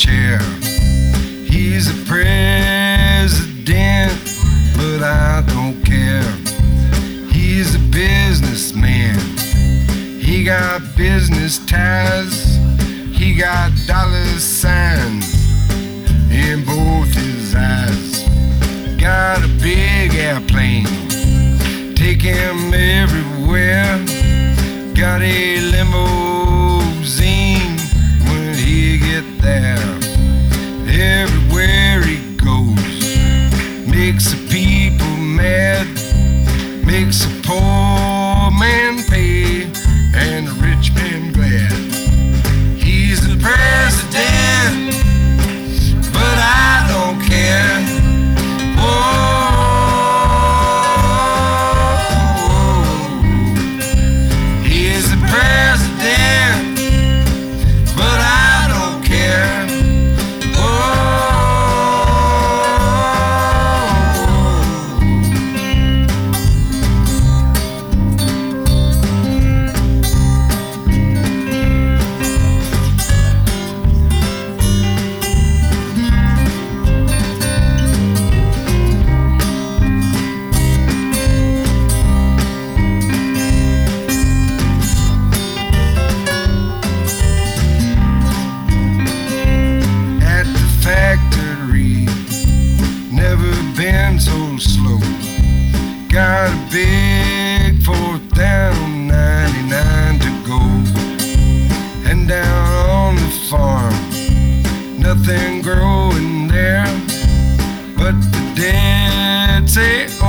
Chair. He's a president, but I don't care. He's a businessman. He got business ties. He got dollar signs in both his eyes. Got a big airplane. Take him everywhere got a limousine there. Everywhere he goes, makes the people mad, makes the poor say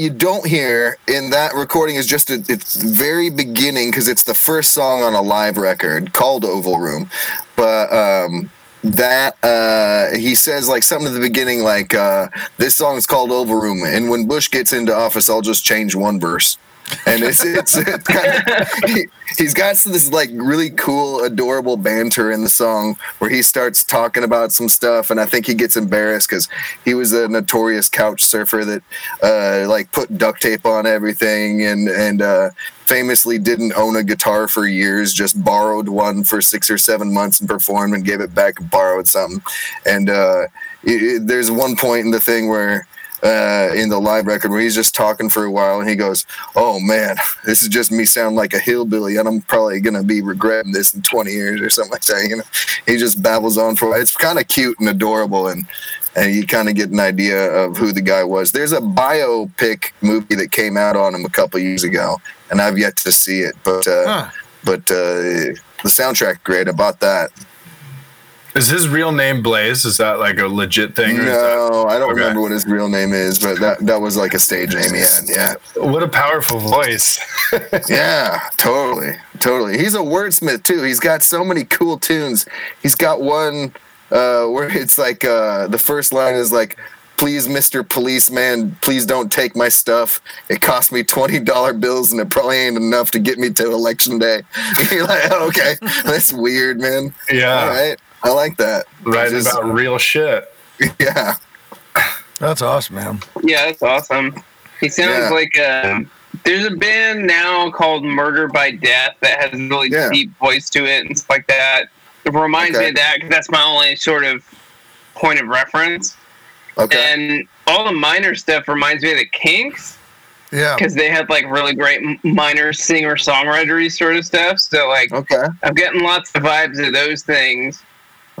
you don't hear in that recording is just a, it's very beginning because it's the first song on a live record called Oval Room, but um, that uh, he says like something at the beginning like uh, this song is called Oval Room, and when Bush gets into office, I'll just change one verse. And it's it's, it's kind of he, he's got this like really cool adorable banter in the song where he starts talking about some stuff and i think he gets embarrassed because he was a notorious couch surfer that uh like put duct tape on everything and and uh famously didn't own a guitar for years just borrowed one for six or seven months and performed and gave it back and borrowed something and uh it, it- there's one point in the thing where uh, in the live record where he's just talking for a while and he goes, "Oh man, this is just me sound like a hillbilly, and I'm probably gonna be regretting this in 20 years or something like that." You know, he just babbles on for. It's kind of cute and adorable, and and you kind of get an idea of who the guy was. There's a biopic movie that came out on him a couple years ago, and I've yet to see it, but uh, Huh. but uh, the soundtrack great. I bought that. Is his real name Blaze? Is that like a legit thing? No, I don't Okay. remember what his real name is, but that that was like a stage name he had. Yeah. what a powerful voice. (laughs) Yeah, totally, totally. He's a wordsmith too. He's got so many cool tunes. He's got one uh, where it's like uh, the first line is like, "Please, Mister Policeman, please don't take my stuff. It cost me twenty dollar bills, and it probably ain't enough to get me to election day." (laughs) You're like, oh, "Okay, (laughs) that's weird, man." Yeah. All right, I like that. Writing Just- about real shit. (laughs) yeah, That's awesome, man. Yeah, that's awesome. He sounds Yeah. like a. There's a band now called Murder by Death that has a really Yeah. deep voice to it and stuff like that. It reminds Okay. me of that because that's my only sort of point of reference. okay, And all the minor stuff reminds me of the Kinks Yeah. because they had like really great minor singer songwritery sort of stuff. So like okay. I'm getting lots of vibes of those things.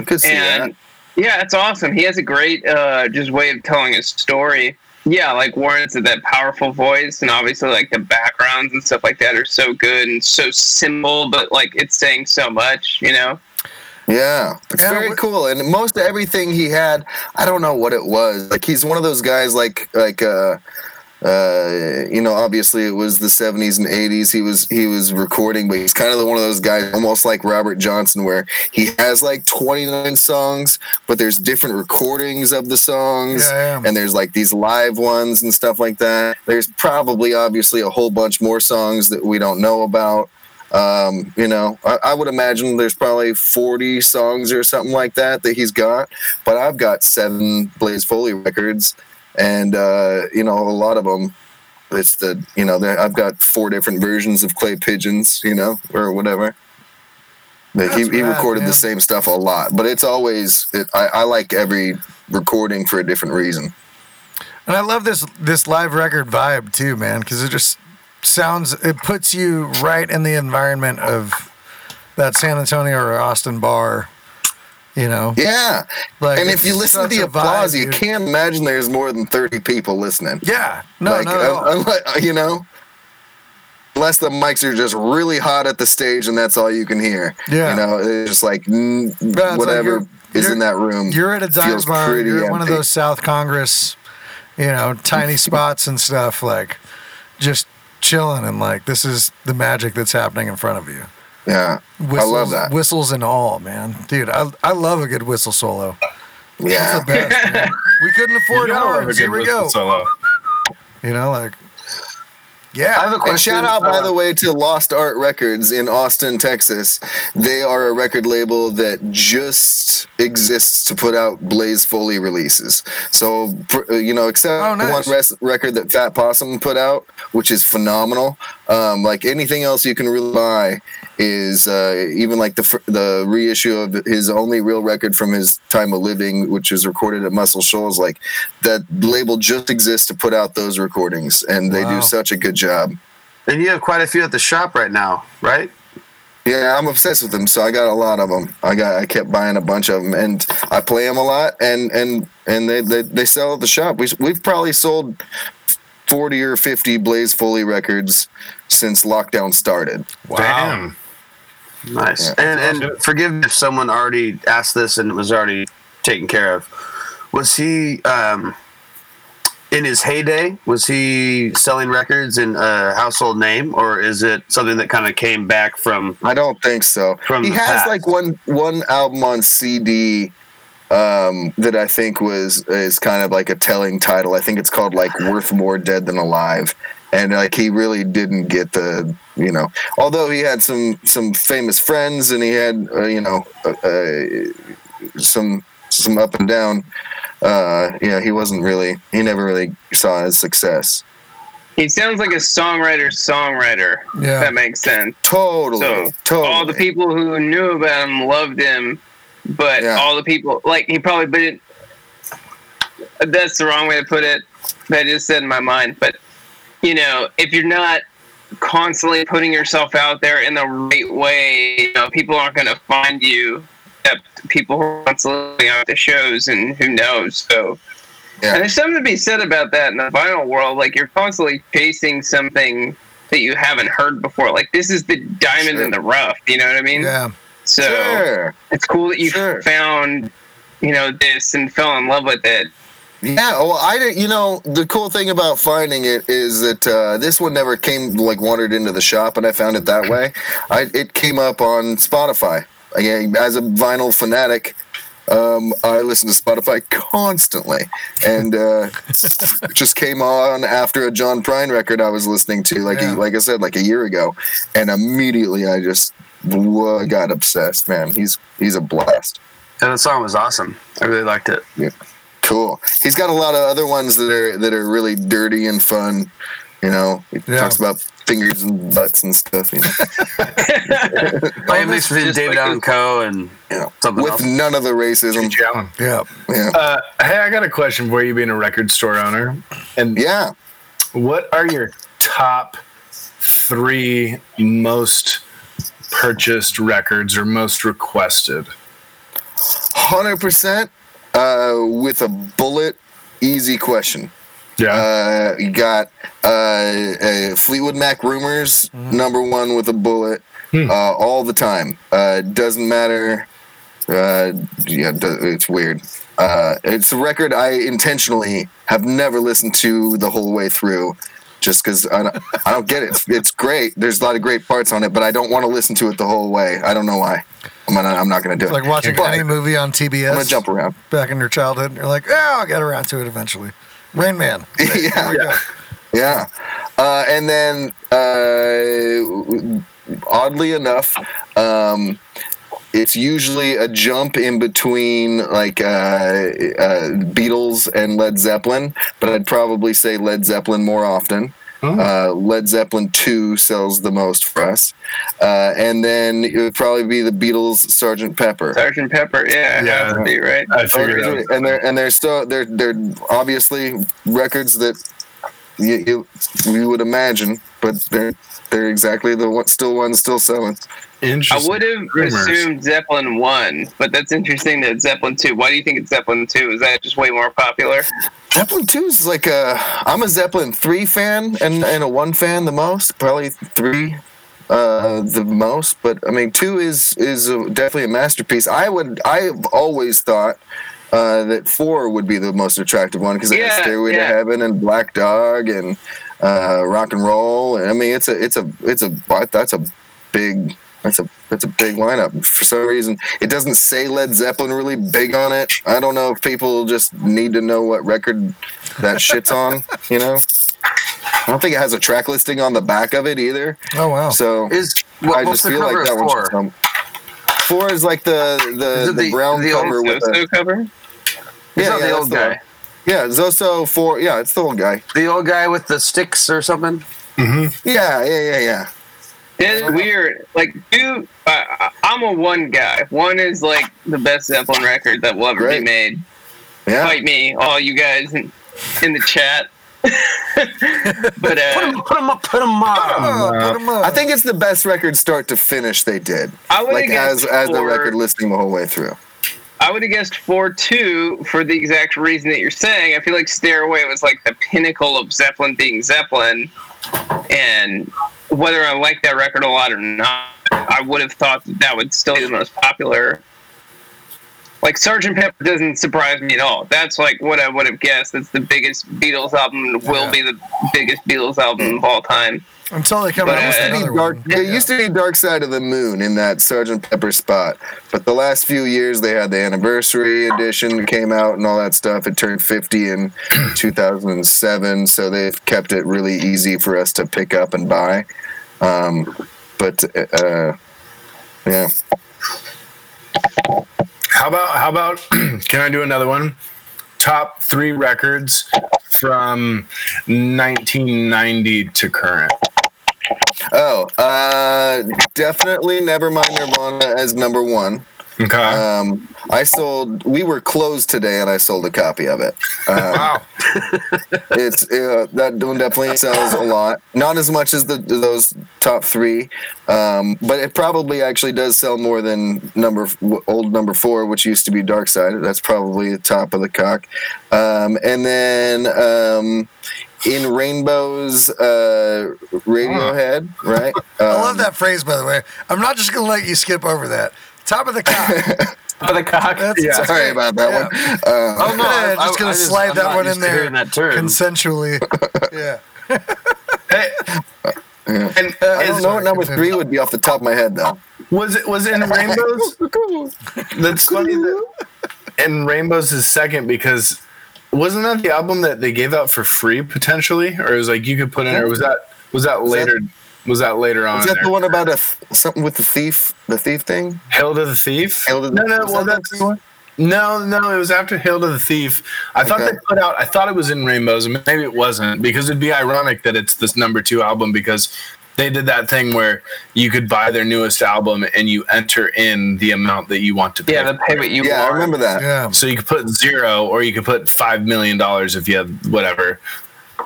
I could see that. and yeah, it's awesome. He has a great uh, just way of telling a story. Yeah, like Warren said, that powerful voice, and obviously like the backgrounds and stuff like that are so good and so simple, but like it's saying so much, you know. Yeah, it's Yeah, very cool. And most of everything he had, I don't know what it was. Like he's one of those guys, like like uh, uh, you know, obviously it was the '70s and '80s. He was he was recording, but he's kind of one of those guys, almost like Robert Johnson, where he has like 29 songs, but there's different recordings of the songs, Yeah, yeah. and there's like these live ones and stuff like that. There's probably obviously a whole bunch more songs that we don't know about. Um, you know, I, I would imagine there's probably 40 songs or something like that that he's got, but I've got seven Blaze Foley records, and uh, you know a lot of them. It's the you know I've got four different versions of Clay Pigeons, you know, or whatever. He, he recorded the same stuff a lot, but it's always it, I, I like every recording for a different reason. And I love this this live record vibe too, man, because it just sounds it puts you right in the environment of that San Antonio or Austin bar. You know, Yeah, like and if you listen to the a vibe, applause, you can't imagine there's more than thirty people listening. Yeah, no, like, uh, (laughs) you know, unless the mics are just really hot at the stage and that's all you can hear. Yeah. you know, it's just like mm, like whatever you're- is in that room. You're at a dive bar. You're at one of those South Congress, you know, tiny (laughs) spots and stuff. Like, just chilling and like this is the magic that's happening in front of you. Yeah, Whistles, I love that. Whistles and all, man, dude. I I love a good whistle solo. Yeah, It's the best. man. We couldn't afford You gotta have a horns. Here we go. Solo. You know, like, yeah. I have a question. And shout out, by uh, the way, to Lost Art Records in Austin, Texas. They are a record label that just exists to put out Blaze Foley releases. So, uh, you know, except Oh, nice. one res- record that Fat Possum put out, which is phenomenal. Um, like anything else you can really buy is uh, even like the the reissue of his only real record from his time of living, which was recorded at Muscle Shoals. Like that label just exists to put out those recordings, and they Wow. do such a good job. And you have quite a few at the shop right now, right? Yeah, I'm obsessed with them, so I got a lot of them. I got, I kept buying a bunch of them, and I play them a lot, and and and they they, they sell at the shop. We we've probably sold forty or fifty Blaze Foley records since lockdown started. Damn. Nice. Yeah. and and forgive me if someone already asked this and it was already taken care of. Was he um, in his heyday? Was he selling records in a household name, or is it something that kind of came back from? I don't think so. From he has past. like one one album on CD um, that I think was is kind of like a telling title. I think it's called like "Worth More Dead Than Alive," and like he really didn't get the you know. Although he had some some famous friends and he had uh, you know uh, uh, some some up and down. Uh, yeah, he wasn't really. He never really saw his success. He sounds like a songwriter songwriter. Yeah. If that makes sense. Totally, So totally. all the people who knew about him loved him, but Yeah. all the people like he probably didn't. That's the wrong way to put it. That just said in my mind. But you know, if you're not constantly putting yourself out there in the right way, you know, people aren't going to find you. Except people who are constantly out the shows, and who knows. So. Yeah. And there's something to be said about that in the vinyl world. Like you're constantly chasing something that you haven't heard before. Like this is the diamond Sure. in the rough. You know what I mean? Yeah. So Sure. it's cool that you Sure. found, you know, this and fell in love with it. Yeah, well, I didn't. You know, the cool thing about finding it is that uh, this one never came like wandered into the shop, and I found it that way. I it came up on Spotify. Again, as a vinyl fanatic, um, I listen to Spotify constantly, and uh, just came on after a John Prine record I was listening to, like Yeah. like I said, like a year ago, and immediately I just whoa, got obsessed. Man, he's he's a blast. And the song was awesome. I really liked it. Cool. He's got a lot of other ones that are that are really dirty and fun. You know, he Yeah. talks about fingers and butts and stuff. You know, (laughs) Like a mix between just David like Allan Coe and you know something with else. none of the racism. Allan. Yeah. Yeah, Uh, hey, I got a question for you being a record store owner. And yeah. what are your top three most purchased records or most requested? Hundred percent. Uh, with a bullet, easy question. Yeah. Uh, you got uh, Fleetwood Mac Rumors, number one with a bullet, Hmm. uh, all the time. Uh, doesn't matter. Uh, yeah, it's weird. Uh, it's a record I intentionally have never listened to the whole way through, just because I don't, I don't get it. It's, it's great. There's a lot of great parts on it, but I don't want to listen to it the whole way. I don't know why. I'm gonna, I'm not going to do It's it. like watching But any movie on TBS. I'm gonna jump around. back in your childhood. You're like, oh, I'll get around to it eventually. Rain Man. (laughs) yeah. go. Yeah. Uh, and then, uh, oddly enough, um, it's usually a jump in between like uh, uh, Beatles and Led Zeppelin, but I'd probably say Led Zeppelin more often. Uh, Led Zeppelin 2 sells the most for us. Uh, and then it would probably be the Beatles Sergeant Pepper. Sergeant Pepper. Yeah, Yeah. be right. I figured out. and they're and they're still they're they're obviously records that you, you, you would imagine, but they're they're exactly the one, still ones still selling. I would have Rumors. assumed Zeppelin one, but that's interesting that Zeppelin two. Why do you think it's Zeppelin two? Is that just way more popular? Zeppelin two is like a I'm a Zeppelin three fan and and a one fan the most, probably three uh the most but i mean two is is a, definitely a masterpiece i would i've always thought uh that four would be the most attractive one because it has Yeah, stairway to heaven and black dog and uh rock and roll and i mean it's a it's a it's a that's a big that's a that's a big lineup for some reason it doesn't say led zeppelin really big on it i don't know if people just need to know what record that shit's on you know i don't think it has a track listing on the back of it either Oh wow. so Is what, I what's just the feel like that one four? should come. Four is like the the, the, the- brown the old cover with the cover. Yeah, yeah, the old guy? one. yeah Zoso four yeah it's the old guy The old guy with the sticks or something? Mm-hmm. yeah yeah yeah yeah It's weird. Like, dude, Uh, I- I'm a one guy. One is like the best Zeppelin record that will ever Great. be made. yeah Fight me, all you guys in, in the chat. (laughs) but Put uh, him, put him up, put him up. Oh, put 'em up. I think it's the best record start to finish they did I would like have as guessed as the record listing the whole way through I would have guessed four two for the exact reason that you're saying. I feel like Stairway was like the pinnacle of Zeppelin being Zeppelin, and whether I like that record a lot or not, I would have thought that, that would still be the most popular. Like Sergeant Pepper doesn't surprise me at all. That's like what I would have guessed. It's the biggest Beatles album, will Yeah. be the biggest Beatles album of all time. Until they come But, out with uh, another Dark, one. There used to be Dark Side of the Moon in that Sergeant Pepper spot, but the last few years they had the anniversary edition came out and all that stuff. It turned 50 in (laughs) 2007, so they've kept it really easy for us to pick up and buy. Um, but uh, yeah, How about how about (clears throat) can I do another one? Top three records from 1990 to current. oh, uh, definitely Nevermind Nirvana as number one. Okay. Um, I sold. We were closed today, and I sold a copy of it. Um, wow. (laughs) it's uh, that one definitely sells a lot. Not as much as the those top three, um, but it probably actually does sell more than number old number four, which used to be Dark Side. That's probably the top of the cock. Um, and then um, in Rainbows, uh, Radiohead, right? I Um, love that phrase, by the way. I'm not just gonna let you skip over that. Top of the cock. (laughs) For the cock. That's, Yeah. Sorry great. about that Yeah. one. Uh, Oh no! Yeah, I, just gonna I slide I'm that one in there That term. Consensually. (laughs) Yeah. Hey, yeah. and, I don't know what number three would be off the top of my head, though. was it was it in Rainbows? (laughs) That's funny. That, and Rainbows is second because wasn't that the album that they gave out for free potentially, or it was like you could put in, or was that was that Was that- later? Was that later on? Is that there? the one about a th- something with the thief? The thief thing? Hail to the Thief? Hail to the- no, no, was well, that that's the one? no, no. It was after Hail to the Thief. I thought they put out. I thought it was in Rainbows, and maybe it wasn't because it'd be ironic that it's this number two album because they did that thing where you could buy their newest album and you enter in the amount that you want to pay. Yeah, the pay what you Yeah, I remember that. Yeah. So you could put zero, or you could put five million dollars if you had whatever.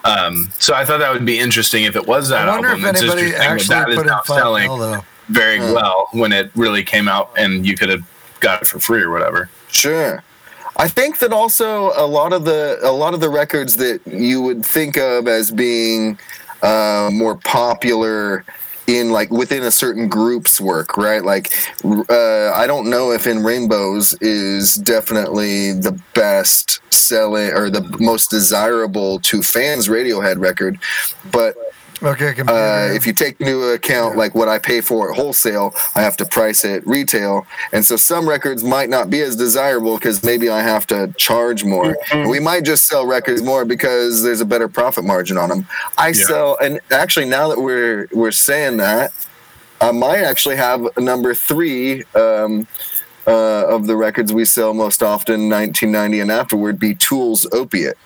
Um, so I thought that would be interesting if it was that I wonder album. if It's anybody interesting that actually that is put in now selling though. very Hmm. well when it really came out and you could have got it for free or whatever. Sure. I think that also a lot of the a lot of the records that you would think of as being uh, more popular in like within a certain group's work, right? Like uh, I don't know if in Rainbows is definitely the best selling or the most desirable to fans Radiohead record, but Okay, uh, if you take into account like what I pay for at wholesale, I have to price it retail, and so some records might not be as desirable because maybe I have to charge more. We might just sell records more because there's a better profit margin on them. I Yeah. sell, and actually now that we're we're saying that, I might actually have number three um, uh, of the records we sell most often, 1990 and afterward, be Tool's Opiate.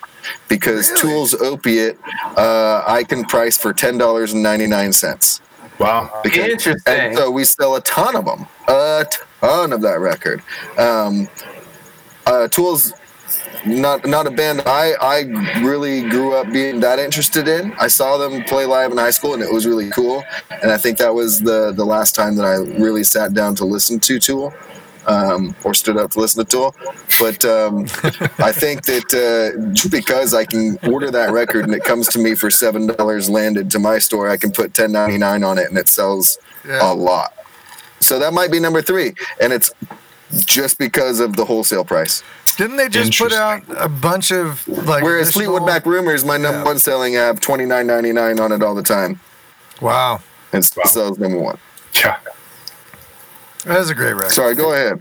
Because Really? Tool's Opiate, uh, I can price for ten dollars and ninety nine cents. Wow. Interesting. And so we sell a ton of them, a ton of that record. Um, uh, Tools, not not a band I I really grew up being that interested in. I saw them play live in high school, and it was really cool. And I think that was the the last time that I really sat down to listen to Tool. Um, or stood up to listen to Tool, but um, (laughs) I think that uh, because I can order that record and it comes to me for seven dollars landed to my store, I can put ten ninety nine on it and it sells Yeah. a lot. So that might be number three, and it's just because of the wholesale price. Didn't they just put out a bunch of like? Whereas additional- Fleetwood Mac Rumors, my number Yeah. one selling, I have twenty nine ninety nine on it all the time, Wow, and still Wow. sells number one. Yeah. That is a great record. Sorry, go ahead.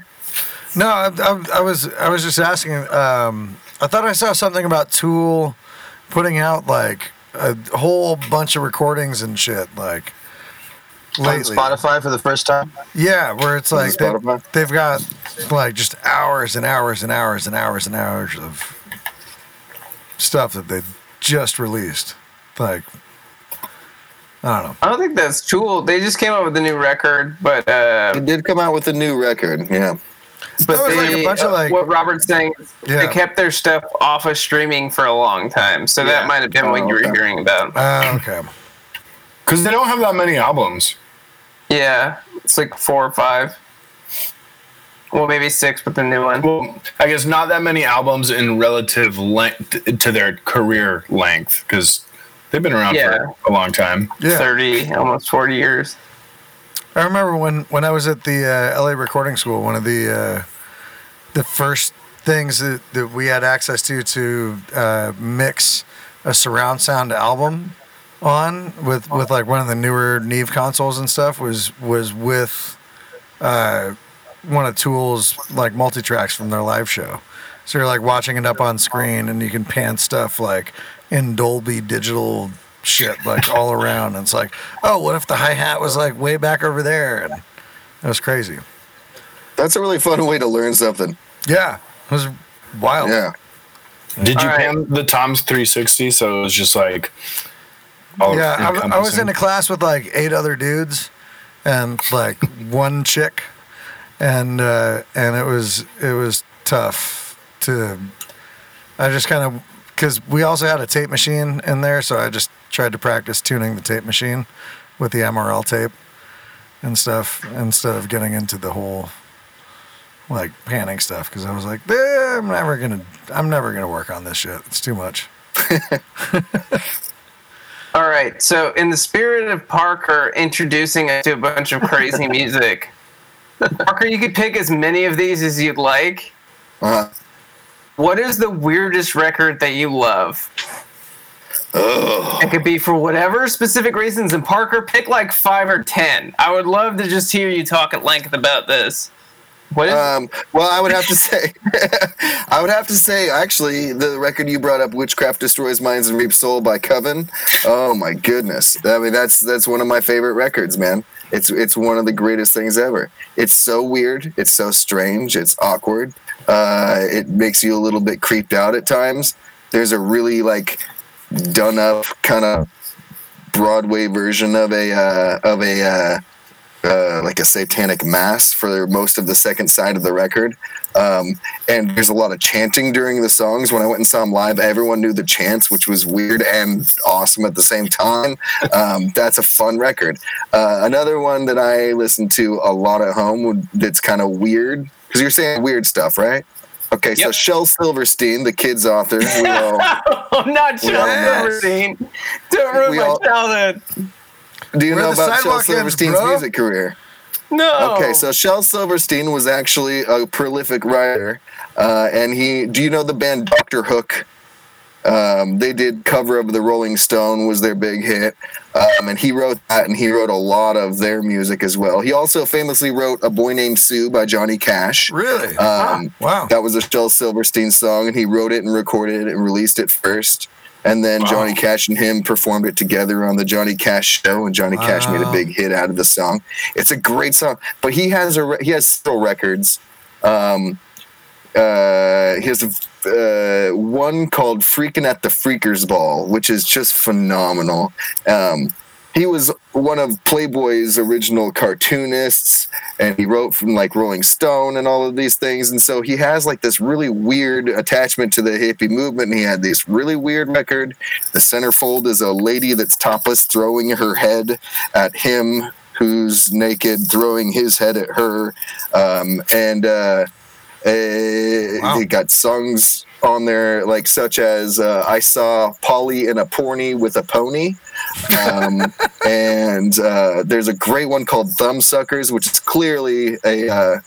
No, I, I, I was I was just asking. Um, I thought I saw something about Tool putting out like a whole bunch of recordings and shit like lately. On. Spotify for the first time. Yeah, where it's like they, they've got like just hours and hours and hours and hours and hours of stuff that they just released. Like I don't know. I don't think that's Tool. They just came out with a new record, but uh, It did come out with a new record. Yeah, but That was like they, a bunch of, like- what Robert's saying. Yeah. They kept their stuff off of streaming for a long time, so Yeah. that might have been what Oh, you were hearing about. Uh, okay. Because they don't have that many albums. Yeah, it's like four or five. Well, maybe six with the new one. Well, I guess not that many albums in relative length to their career length because they've been around Yeah. for a long time. Yeah. Thirty, almost forty years. I remember when, when I was at the uh, LA recording school, one of the uh, the first things that, that we had access to to uh, mix a surround sound album on with, with like one of the newer Neve consoles and stuff was was with uh, one of Tool's like multi tracks from their live show. So you're like watching it up on screen and you can pan stuff like in Dolby digital shit like all around. And it's like, oh, what if the hi hat was like way back over there? And it was crazy. that's a really fun way to learn something. Yeah, it was wild. Yeah, Did you All right. pan the Tom's 360? So it was just like. all Yeah, I, I was in a class with like eight other dudes and like (laughs) one chick, and uh, and it was it was tough to. I just kind of because we also had a tape machine in there, so I just tried to practice tuning the tape machine with the MRL tape and stuff instead of getting into the whole like panning stuff because I was like, eh, I'm never gonna I'm never gonna work on this shit. It's too much. (laughs) All right. So, in the spirit of Parker introducing us to a bunch of crazy (laughs) music, Parker, you could pick as many of these as you'd like. uh, What is the weirdest record that you love? It could be for whatever specific reasons. And Parker, pick like five or ten. I would love to just hear you talk at length about this. What is? Um, well, I would have to say, (laughs) I would have to say, actually, the record you brought up, "Witchcraft Destroys Minds and Reaps Soul" by Coven. Oh my goodness! I mean, that's that's one of my favorite records, man. It's it's one of the greatest things ever. It's so weird. It's so strange. It's awkward. Uh, it makes you a little bit creeped out at times. There's a really like done up kind of Broadway version of a uh, of a uh, uh, like a satanic mass for most of the second side of the record. Um, and there's a lot of chanting during the songs. When I went and saw them live, everyone knew the chants, which was weird and awesome at the same time. Um, that's a fun record. Uh, another one that I listen to a lot at home that's kind of weird because you're saying weird stuff, right? Okay, so Yep. Shel Silverstein, the kids author, we (laughs) all, oh, not Sean Yes. Silverstein. Don't ruin We my all- childhood. do you Where know about Shel sidewalk ends, Silverstein's bro? music career? No. Okay, so Shel Silverstein was actually a prolific writer, uh, and he. Do you know the band Doctor Hook? Um, they did cover of the Rolling Stone was their big hit, um, and he wrote that, and he wrote a lot of their music as well. He also famously wrote "A Boy Named Sue" by Johnny Cash. Really? Um, wow. that was a Shel Silverstein song, and he wrote it and recorded it and released it first. And then Johnny Cash and him performed it together on the Johnny Cash show, and Johnny Cash made a big hit out of the song. It's a great song, but he has a re- he has several records. Um, uh, he has a, uh, one called "Freaking at the Freakers Ball," which is just phenomenal. Um, he was one of Playboy's original cartoonists, and he wrote from like Rolling Stone and all of these things. And so he has like this really weird attachment to the hippie movement. And he had this really weird record. The centerfold is a lady that's topless throwing her head at him, who's naked, throwing his head at her. Um, and uh, uh, Wow. They got songs on there like such as uh, "I saw Polly in a porny with a pony," um, (laughs) and uh, there's a great one called "Thumbsuckers," which is clearly a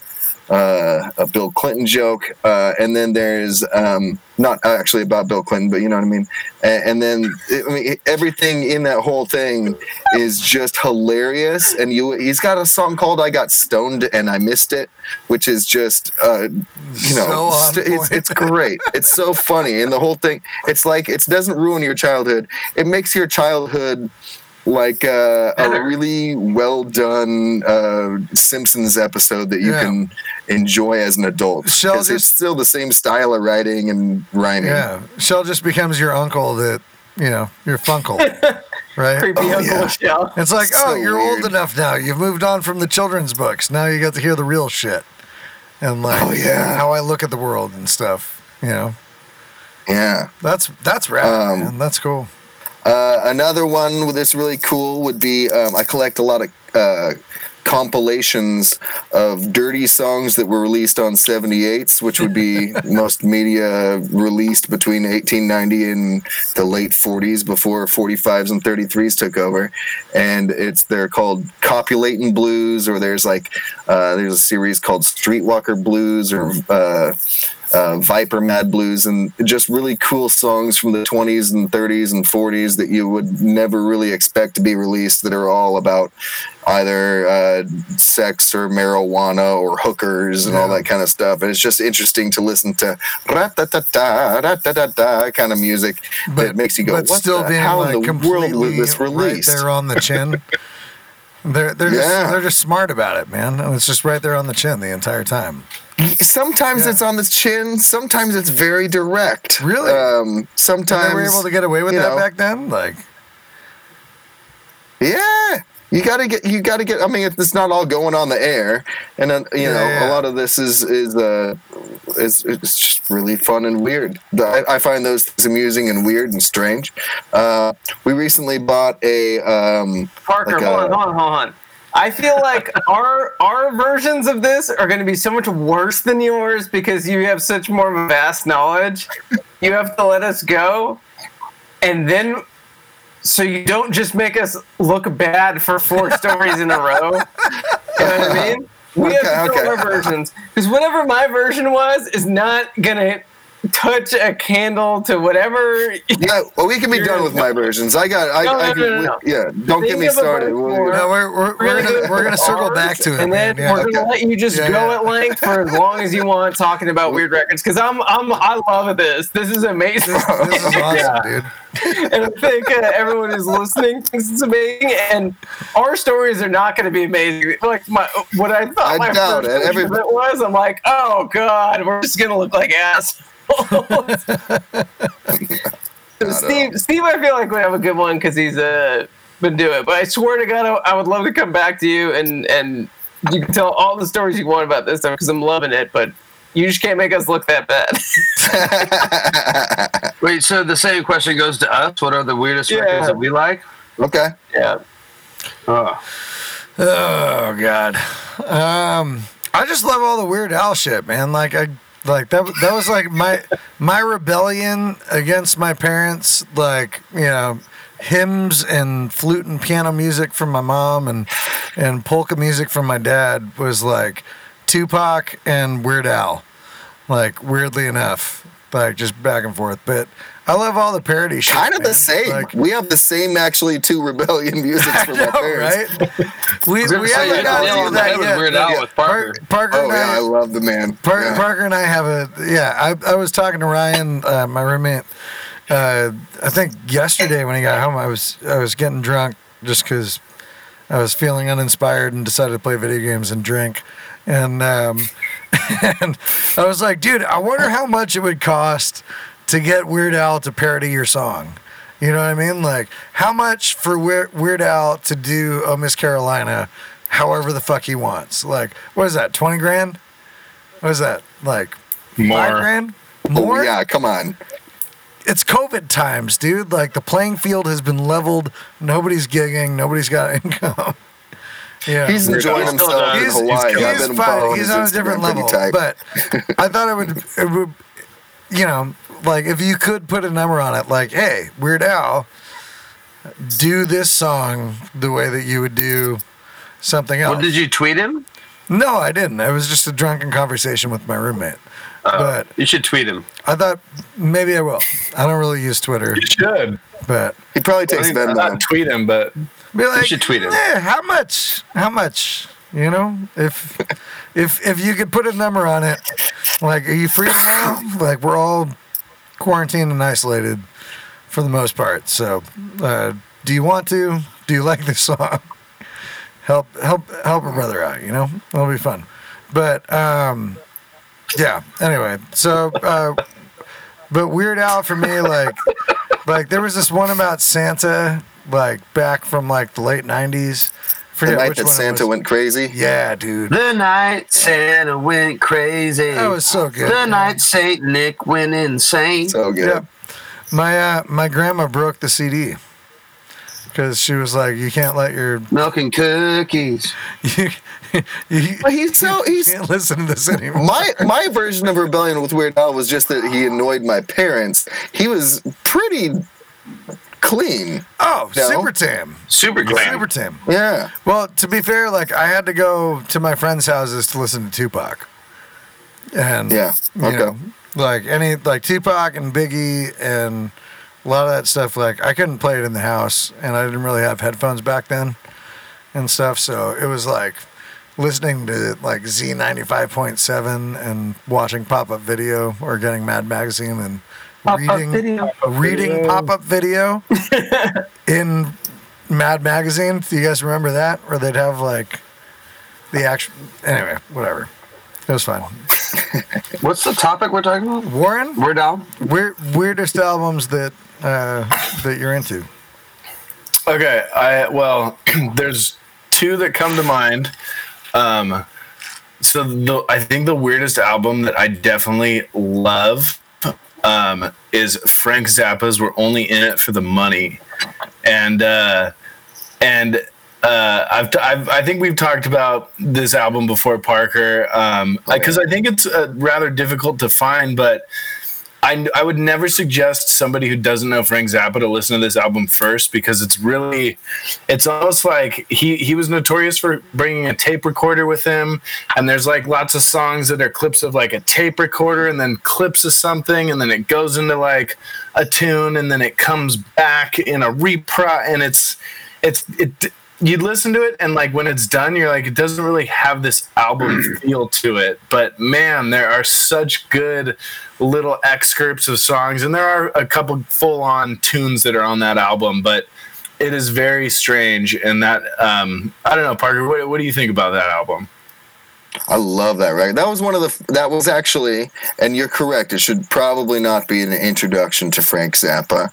uh, a Bill Clinton joke. Uh, and then there's um, not actually about Bill Clinton, but you know what I mean. And, and then I mean everything in that whole thing is just hilarious. And you, he's got a song called "I Got Stoned and I Missed It," which is just uh, you know So st- it's, it's great. It's so funny, and the whole thing. It's like it doesn't ruin your childhood. It makes your childhood like uh, a really well done uh, Simpsons episode that you Yeah. can enjoy as an adult. Shel 'Cause it's still the same style of writing and rhyming. Yeah, Shel just becomes your uncle that you know your funkle, (laughs) right? Creepy Oh, Uncle yeah. Shel. It's like, So oh, you're weird. old enough now. You've moved on from the children's books. Now you get to hear the real shit, and like, Oh, yeah. how I look at the world and stuff. You know, Yeah. that's that's rad, Um, man. That's cool. Uh, another one that's really cool would be um, I collect a lot of uh, compilations of dirty songs that were released on 78s, which would be (laughs) most media released between 1890 and the late 40s before 45s and 33s took over. And it's they're called Copulating Blues, or there's like uh, there's a series called Streetwalker Blues, or uh, Viper Mad Blues, and just really cool songs from the 20s and 30s and 40s that you would never really expect to be released that are all about either uh, sex or marijuana or hookers and all that kind of stuff. And it's just interesting to listen to kind of music that makes you go, but what still the, being how like in the completely world was this released? right there on the chin. (laughs) They're they're just they're just smart about it, man. It's just right there on the chin the entire time. Sometimes Yeah. it's on the chin. Sometimes it's very direct. Really? Um, And sometimes they were able to get away with that know, back then. Like, Yeah, you got to get. You got to get. I mean, it's not all going on the air, and uh, you Yeah, know, yeah. a lot of this is is uh, is it's just really fun and weird. I, I find those things amusing and weird and strange. Uh, we recently bought a. Um, Parker, Like, hold uh, on, hold on, hold on. I feel like our our versions of this are going to be so much worse than yours because you have such more vast knowledge. You have to let us go, and then so you don't just make us look bad for four (laughs) stories in a row. You know what I mean? We have to okay. our versions because whatever my version was is not gonna touch a candle to whatever. (laughs) yeah, well, we can be done with my versions. I got. I, No, I no, can, no, no, no. Yeah, don't get me of a started. We'll- for- no, we're we're, we're gonna we're gonna circle back to it, and then Yeah. we're gonna let you just Yeah, go yeah. at length for as long as you want talking about weird records because I'm I'm I love this. This is amazing, This is (laughs) awesome, dude. (laughs) and I think uh, everyone who's listening thinks it's amazing. And our stories are not going to be amazing. Like my what I thought I my doubt first it. version Every- it was, I'm like, oh god, we're just gonna look like assholes. (laughs) So Steve, Steve, I feel like we have a good one because he's uh, been doing it. But I swear to God, I, I would love to come back to you and and you can tell all the stories you want about this stuff because I'm loving it. But you just can't make us look that bad. (laughs) Wait, so the same question goes to us. What are the weirdest Yeah. records that we like? okay. yeah. Oh, Oh god. Um I just love all the Weird Al shit, man. Like I like that that was like my my rebellion against my parents like, you know, hymns and flute and piano music from my mom and and polka music from my dad was like Tupac and Weird Al. Like weirdly enough, like just back and forth, but I love all the parody shit. Kind of the same. Like, we have the same actually two rebellion (laughs) music from my know, parents. right? We, was gonna we say, haven't you got to that with yet. Weird Al Yeah. with Parker. Parker Oh and yeah, I, I love the man. Par- Yeah. Parker and I have a yeah. I, I was talking to Ryan, uh, my roommate, uh, I think yesterday when he got home, I was I was getting drunk just because I was feeling uninspired and decided to play video games and drink, and um, (laughs) and I was like, dude, I wonder how much it would cost to get Weird Al to parody your song. You know what I mean? Like, how much for Weird, Weird Al to do "Oh Miss Carolina," however the fuck he wants? Like, what is that? Twenty grand? What is that? Like five More. grand? Oh, More? yeah, come on. it's COVID times, dude. Like the playing field has been leveled. Nobody's gigging. Nobody's got (laughs) income. Yeah, He's enjoying Al still himself in does. Hawaii. he's, I've been fine. He's on a different level. tight. But I thought it would, it would, you know, like if you could put a number on it, like, hey, Weird Al, do this song the way that you would do something else. Well, did you tweet him? no, I didn't. It was just a drunken conversation with my roommate. but You should tweet him. I thought maybe I will. I don't really use Twitter, You should. but he probably I takes mean, Venmo. not tweet him, but Be like, should tweet him. "Eh, how much? How much? You know, if if if you could put a number on it, like, are you free now? Like, we're all quarantined and isolated for the most part. So, uh, do you want to? Do you like this song? Help help help a brother out. You know, it'll be fun. But um, yeah. Anyway, so uh, but Weird Al for me, like, like there was this one about Santa, like back from like the late '90s. The night which that one Santa went crazy. Yeah, dude, The night Santa went crazy. that was so good. the night Saint Nick went insane. So good. Yeah. My uh, my grandma broke the CD because she was like, "You can't let your (laughs) Milk and cookies. you, you, But he's so you he's can't listen to this anymore." my my version of rebellion with Weird Al was just that he annoyed my parents. He was pretty clean. Oh, No. super tame, Super glam. super tame. Yeah. Well, to be fair, like I had to go to my friends' houses to listen to Tupac, and Yeah, you okay. know, like any like Tupac and Biggie and a lot of that stuff. Like I couldn't play it in the house, and I didn't really have headphones back then and stuff. So it was like listening to like Z ninety five point seven and watching pop up video or getting Mad Magazine and reading reading pop up video (laughs) in Mad Magazine. Do you guys remember that? Where they'd have like the actual. Anyway, whatever. It was fun. (laughs) What's the topic we're talking about? Warren, We're down. weird, weirdest albums that uh, that you're into. Okay, I well, (clears throat) there's two that come to mind. Um, so the I think the weirdest album that I definitely love um, is Frank Zappa's "We're Only in It for the Money," and uh, and uh, I've, I've I think we've talked about this album before, Parker, because I think it's uh, rather difficult to find, but. I, I would never suggest somebody who doesn't know Frank Zappa to listen to this album first because it's really it's almost like he he was notorious for bringing a tape recorder with him. And there's like lots of songs that are clips of like a tape recorder and then clips of something and then it goes into like a tune and then it comes back in a repro and it's it's it you listen to it and like when it's done you're like it doesn't really have this album (clears throat) feel to it. But man there are such good little excerpts of songs and there are a couple full on tunes that are on that album but it is very strange and that um i don't know parker what, what do you think about that album I love that record. That was one of the. That was actually, and you're correct. It should probably not be an introduction to Frank Zappa,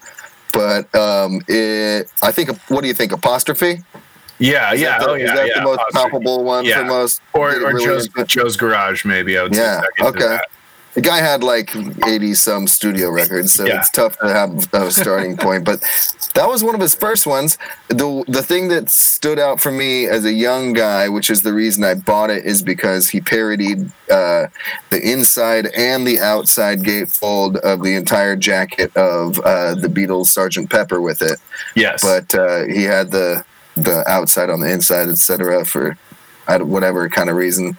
but um, it. I think. What do you think? Apostrophe. yeah Is yeah that the, oh yeah is that yeah the most Apostrophe. palpable one Yeah. for most? or, or really joe's, joe's garage maybe i would Yeah, say second to okay. The guy had like 80 some studio records, so Yeah. it's tough to have a starting point. But that was one of his first ones. The the thing that stood out for me as a young guy, which is the reason I bought it, is because he parodied uh, the inside and the outside gatefold of the entire jacket of uh, the Beatles' Sergeant Pepper with it. yes But uh, he had the the outside on the inside, etc. For whatever kind of reason.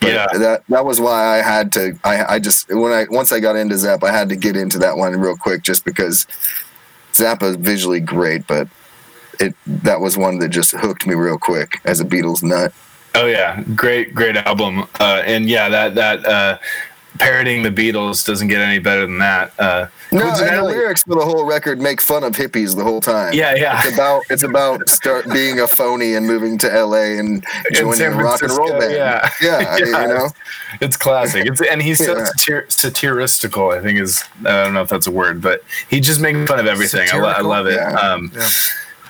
But yeah that that was why I had to. I I just when I once I got into Zappa, I had to get into that one real quick, just because Zappa is visually great, but it that was one that just hooked me real quick as a Beatles nut. Oh yeah, great, great album. Uh, and yeah, that that uh, parodying the Beatles doesn't get any better than that. Uh, No, and the lyrics for the whole record make fun of hippies the whole time. Yeah, yeah. It's about it's about start being a phony and moving to LA and joining a rock and roll band. yeah. yeah, (laughs) you Yeah. know. It's classic. It's and he's so Yeah. satir- satiristical. I think is I don't know if that's a word, but he just makes fun of everything. I, lo- I love it. Yeah. Um, Yeah.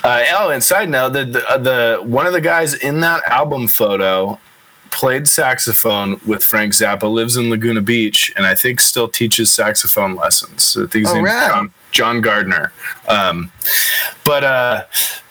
uh, oh, and side note, the, the the one of the guys in that album photo played saxophone with Frank Zappa. Lives in Laguna Beach, and I think still teaches saxophone lessons. So I think his Oh, name's rad. John, John Gardner. Um, but uh,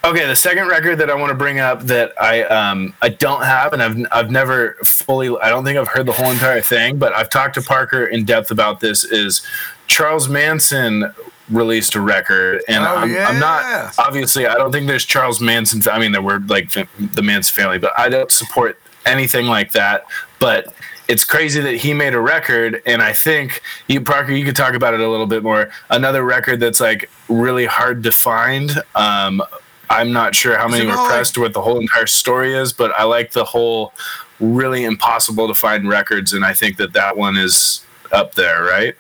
okay, the second record that I want to bring up that I um, I don't have, and I've I've never fully. I don't think I've heard the whole entire thing, but I've talked to Parker in depth about this. Is Charles Manson released a record, and Oh, I'm, I'm not obviously. I don't think there's Charles Manson. I mean, there were like the, the Manson family, but I don't support anything like that. But it's crazy that he made a record, and I think you, Parker, you could talk about it a little bit more. Another record that's like really hard to find. Um, I'm not sure how many were pressed, like- what the whole entire story is, but I like the whole really impossible to find records, and I think that that one is up there, right?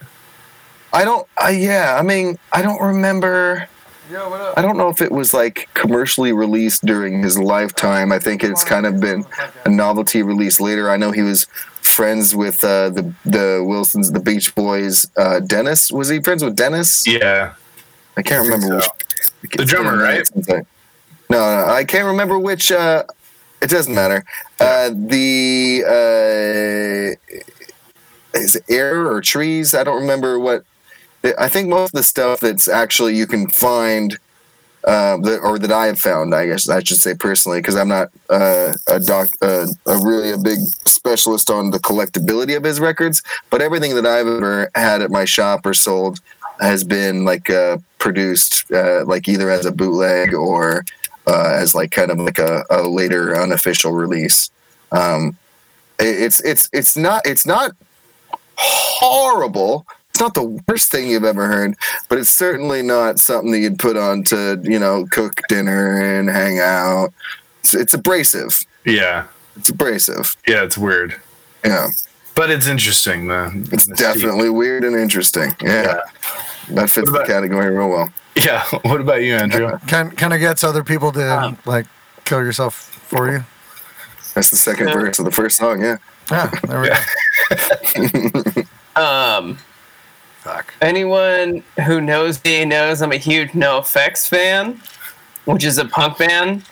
I don't. I yeah. I mean, I don't remember. Yo, what up? I don't know if it was like commercially released during his lifetime. I think it's kind of been a novelty release later. I know he was friends with uh, the the Wilsons, the Beach Boys. Uh, Dennis was he friends with Dennis? Yeah. I can't remember. so. which, The drummer, right? No, no, I can't remember which. Uh, it doesn't matter. Uh, the uh, is it air or trees? I don't remember what. I think most of the stuff that's actually you can find, uh, that, or that I have found, I guess I should say personally, because I'm not uh, a doc, uh, a really a big specialist on the collectability of his records. But everything that I've ever had at my shop or sold has been like uh, produced, uh, like either as a bootleg or uh, as like kind of like a, a later unofficial release. Um, it- it's it's it's not it's not horrible. It's not the worst thing you've ever heard, but it's certainly not something that you'd put on to you know cook dinner and hang out. It's, it's abrasive. Yeah. It's abrasive. Yeah, it's weird. Yeah, But it's interesting, though. it's definitely weird and interesting. Yeah, that fits about- the category real well. Yeah. (laughs) What about you, Andrew? Kind kind of gets other people to Um, like kill yourself for you. That's the second Yeah. verse of the first song. Yeah. Yeah, there we go. (laughs) Um, Fuck. anyone who knows me knows I'm a huge NOFX fan, which is a punk band.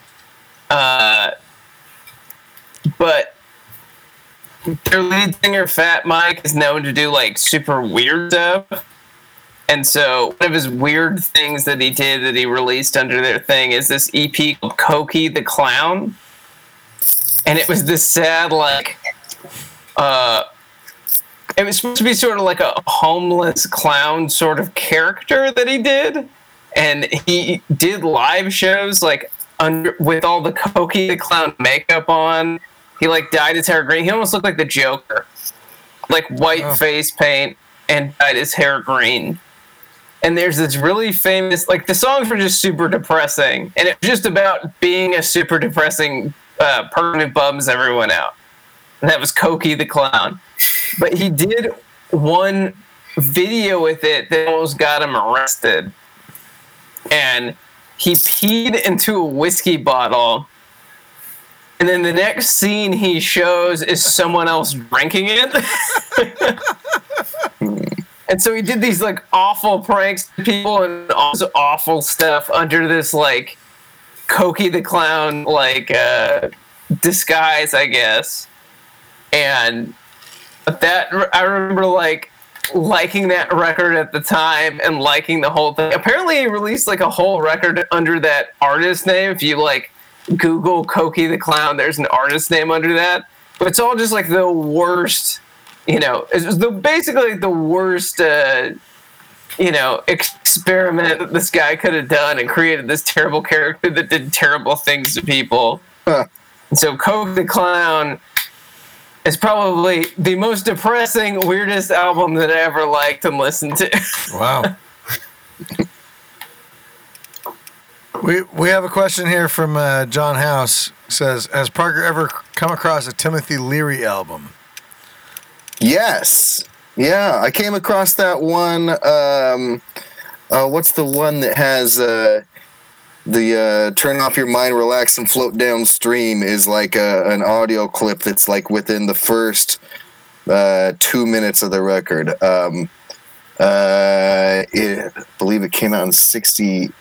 Uh, but their lead singer, Fat Mike, is known to do like super weird stuff. And so one of his weird things that he did that he released under their thing is this EP called Cokie the Clown. And it was this sad, like, uh, it was supposed to be sort of like a homeless clown sort of character that he did. And he did live shows like under with all the Cokie the clown makeup on. He like dyed his hair green. He almost looked like the joker. Like white Oh. face paint and dyed his hair green. And there's this really famous like the songs were just super depressing. And it was just about being a super depressing uh, person who bums everyone out that was Cokie the clown but he did one video with it that almost got him arrested. And he peed into a whiskey bottle. And then the next scene he shows is someone else drinking it. (laughs) and so he did these like awful pranks to people and all this awful stuff under this like Cokie the clown like uh disguise, I guess. And that I remember like liking that record at the time and liking the whole thing. Apparently, he released like a whole record under that artist name. If you like Google Cokie the Clown, there's an artist name under that. But it's all just like the worst, you know, it's the basically the worst, uh, you know, experiment that this guy could have done and created this terrible character that did terrible things to people. Huh. And so Coke the Clown is probably the most depressing, weirdest album that I ever liked and listened to. (laughs) Wow. we we have a question here from uh, John House. Says, has Parker ever come across a Timothy Leary album? Yes. Yeah, I came across that one. Um, uh, what's the one that has uh, the uh, "Turn off your mind, relax, and float downstream" is like a, an audio clip that's like within the first uh, two minutes of the record. Um, uh, it, I believe it came out in '66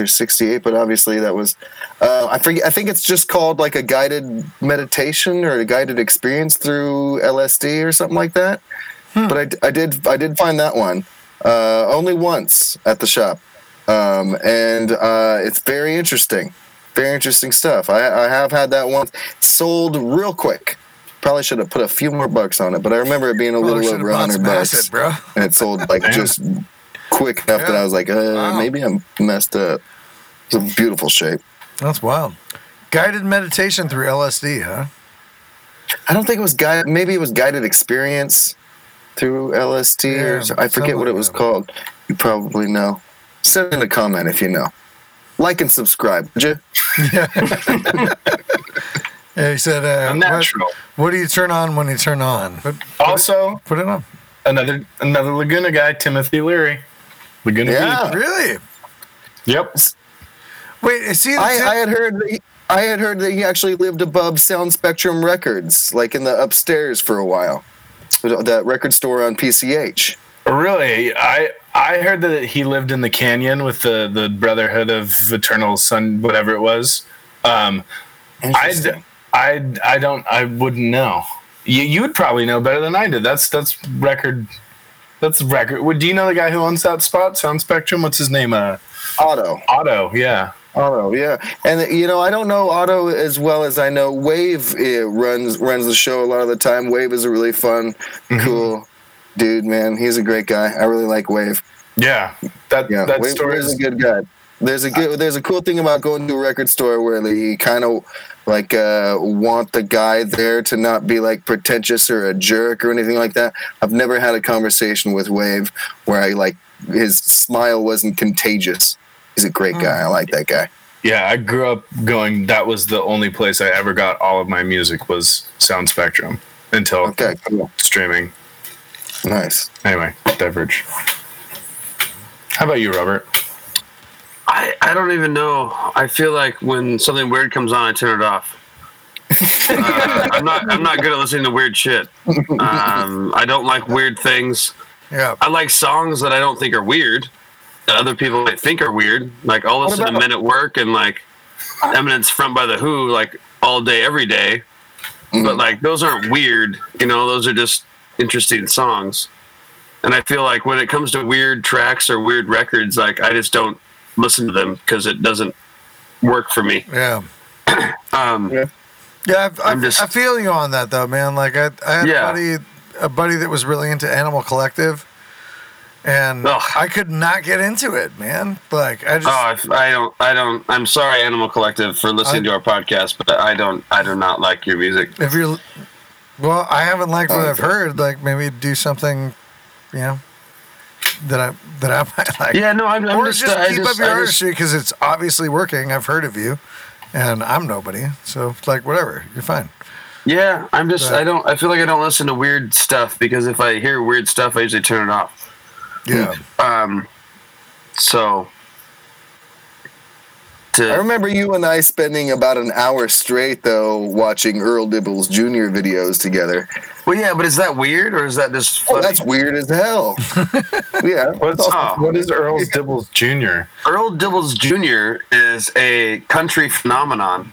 or '68, but obviously that was uh, I forget. I think it's just called like a guided meditation or a guided experience through LSD or something like that. But I, I did I did find that one uh, only once at the shop, um, and uh, it's very interesting. Very interesting stuff. I, I have had that one sold real quick. Probably should have put a few more bucks on it, but I remember it being a Probably little over a hundred bucks, acid, bro. and it sold (laughs) like just quick enough that I was like, uh, Wow. maybe I'm messed up. It's a beautiful shape. That's wild. Guided meditation through LSD, huh? I don't think it was guided. Maybe it was guided experience through LSD. Yeah, or I forget what it was called. You probably know. Send in a comment if you know. Like and subscribe, would you? (laughs) Yeah, he said, uh, what, Natural. what do you turn on when you turn on? Put, Also, put it on. another another Laguna guy, Timothy Leary. Laguna Yeah. Beach. Really? Yep. Wait, is he the I, I had heard. That he, I had heard that he actually lived above Sound Spectrum Records, like in the upstairs for a while. That record store on PCH. Really, I I heard that he lived in the canyon with the the Brotherhood of Eternal Sun, whatever it was. Um, I I I don't I wouldn't know. You you would probably know better than I did. That's that's record. That's record. Would do you know the guy who owns that spot, Sound Spectrum? What's his name? Uh, Otto. Otto. Yeah. Otto, yeah, and you know I don't know Otto as well as I know Wave. runs runs the show a lot of the time. Wave is a really fun, cool dude, man. He's a great guy. I really like Wave. Yeah. That Yeah, that Wave, story is a good guy. There's a good, there's a cool thing about going to a record store where they kind of like uh, want the guy there to not be like pretentious or a jerk or anything like that. I've never had a conversation with Wave where I like his smile wasn't contagious. He's a great guy. I like that guy. Yeah, I grew up going. That was the only place I ever got all of my music was Sound Spectrum until Okay, cool. streaming. Nice. Anyway, diverge. How about you, Robert? I, I don't even know. I feel like when something weird comes on, I turn it off. Uh, I'm not. I'm not good at listening to weird shit. Um, I don't like weird things. Yeah. I like songs that I don't think are weird that other people might think are weird. Like I'll listen to about- Men at Work and like Eminence Front by the Who like all day every day. But like those aren't weird, you know. Those are just interesting songs. And I feel like when it comes to weird tracks or weird records, like I just don't listen to them because it doesn't work for me. Yeah. (clears throat) Um, Yeah. Yeah, I, I, I'm just- I feel you on that though, man. Like I, I had Yeah. a buddy, a buddy that was really into Animal Collective, and Ugh. I could not get into it, man. Like I just, Oh, I, I don't. I don't. I'm sorry, Animal Collective, for listening I- to our podcast, but I don't. I do not like your music. if you're, well, I haven't liked what Oh, I've heard. Like maybe do something, you know, that I that I (laughs) might like. Yeah, no, I'm, I'm or just. just I keep just, up your I artistry because it's obviously working. I've heard of you, and I'm nobody. So it's like whatever, you're fine. Yeah, I'm just. Right. I don't. I feel like I don't listen to weird stuff because if I hear weird stuff, I usually turn it off. Yeah. Um, so. I remember you and I spending about an hour straight though watching Earl Dibbles Jr. videos together. well, yeah, but is that weird or is that just Oh, that's weird as hell. (laughs) yeah. What's Oh. what is Earl Dibbles Jr.? Earl Dibbles Jr. is a country phenomenon.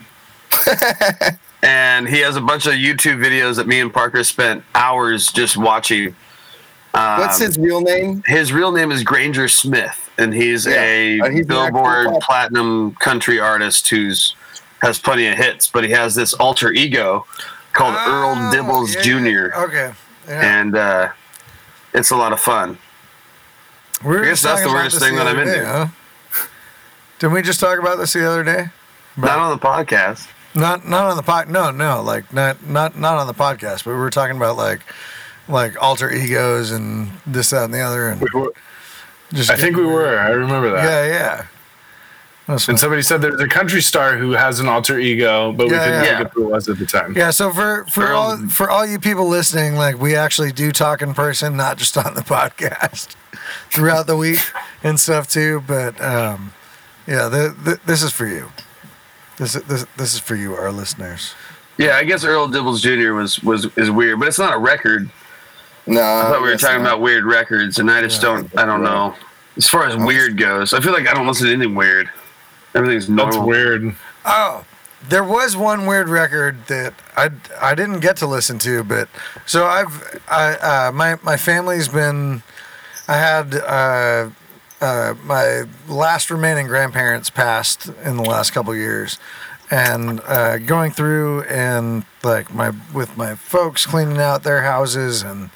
(laughs) and he has a bunch of YouTube videos that me and Parker spent hours just watching. Um, What's his real name? His real name is Granger Smith, and he's Yeah, a uh, he's Billboard platinum country artist who's has plenty of hits, but he has this alter ego called Earl Oh, Dibbles yeah, Jr. Okay. Yeah. and uh, it's a lot of fun. We I guess that's the about weirdest thing the that I'm into. day, huh? Didn't we just talk about this the other day? Not on the podcast. Not not on the pod. No, no, like not not not on the podcast. But we were talking about like like alter egos and this, that, and the other. And We were- just I think we were. I remember that. Yeah, yeah, That's And fun. somebody said there's a country star who has an alter ego, but we Yeah, couldn't yeah. think of who it was at the time. Yeah, so for for Earl- all for all you people listening, like we actually do talk in person, not just on the (laughs) podcast throughout the week and stuff too. But um, yeah, the, the, this is for you. This is this this is for you, our listeners. Yeah, I guess Earl Dibbles Jr. was was is weird, but it's not a record. No, I thought we were talking not. about weird records, and I just don't. I don't know. As far as weird goes, I feel like I don't listen to anything weird. Everything's normal. That's weird. Oh, there was one weird record that I I didn't get to listen to, but so I've I uh, my my family's been I had uh, uh, my last remaining grandparents passed in the last couple years, and uh, going through and like my with my folks cleaning out their houses and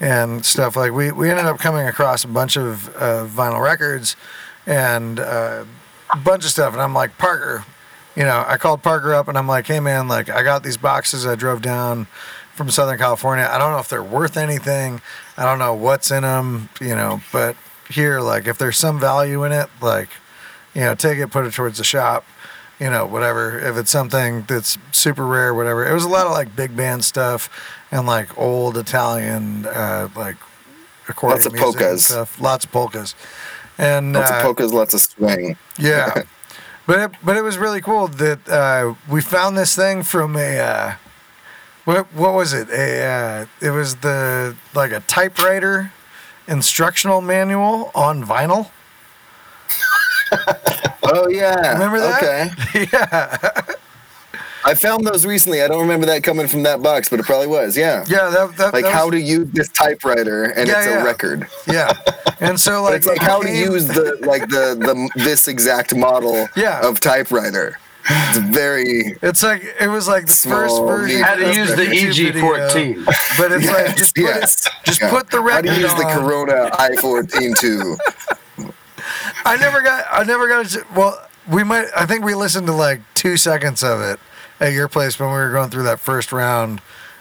and stuff like we we ended up coming across a bunch of uh, vinyl records and uh, a bunch of stuff, and I'm like Parker you know, I called Parker up and I'm like, hey man, like I got these boxes I drove down from Southern California. I don't know if they're worth anything. I don't know what's in them, you know, but here, like if there's some value in it, like, you know, take it, put it towards the shop, you know, whatever. If it's something that's super rare, whatever. It was a lot of like big band stuff and like old Italian, uh, like accordion Lots of polkas. stuff. Lots of polkas. And Lots uh, of polkas, lots of swing. yeah, (laughs) but it, but it was really cool that uh, we found this thing from a uh, what what was it? A uh, it was the like a typewriter instructional manual on vinyl. (laughs) (laughs) Oh yeah, Remember that? Okay, (laughs) yeah, I found those recently. I don't remember that coming from that box, but it probably was. Yeah, yeah. That, that like that how was- to use this typewriter, and Yeah, it's yeah. a record. yeah, and so (laughs) like it's like it how to came- use the like the the this exact model Yeah. of typewriter. It's very It's like it was like the first version. neat. How to of use the EG14. But it's like just put yes. it, just Yeah. put the record. how record to use the. Corona i14 too. I never got. I never got. A, well, we might. I think we listened to like two seconds of it at your place when we were going through that first round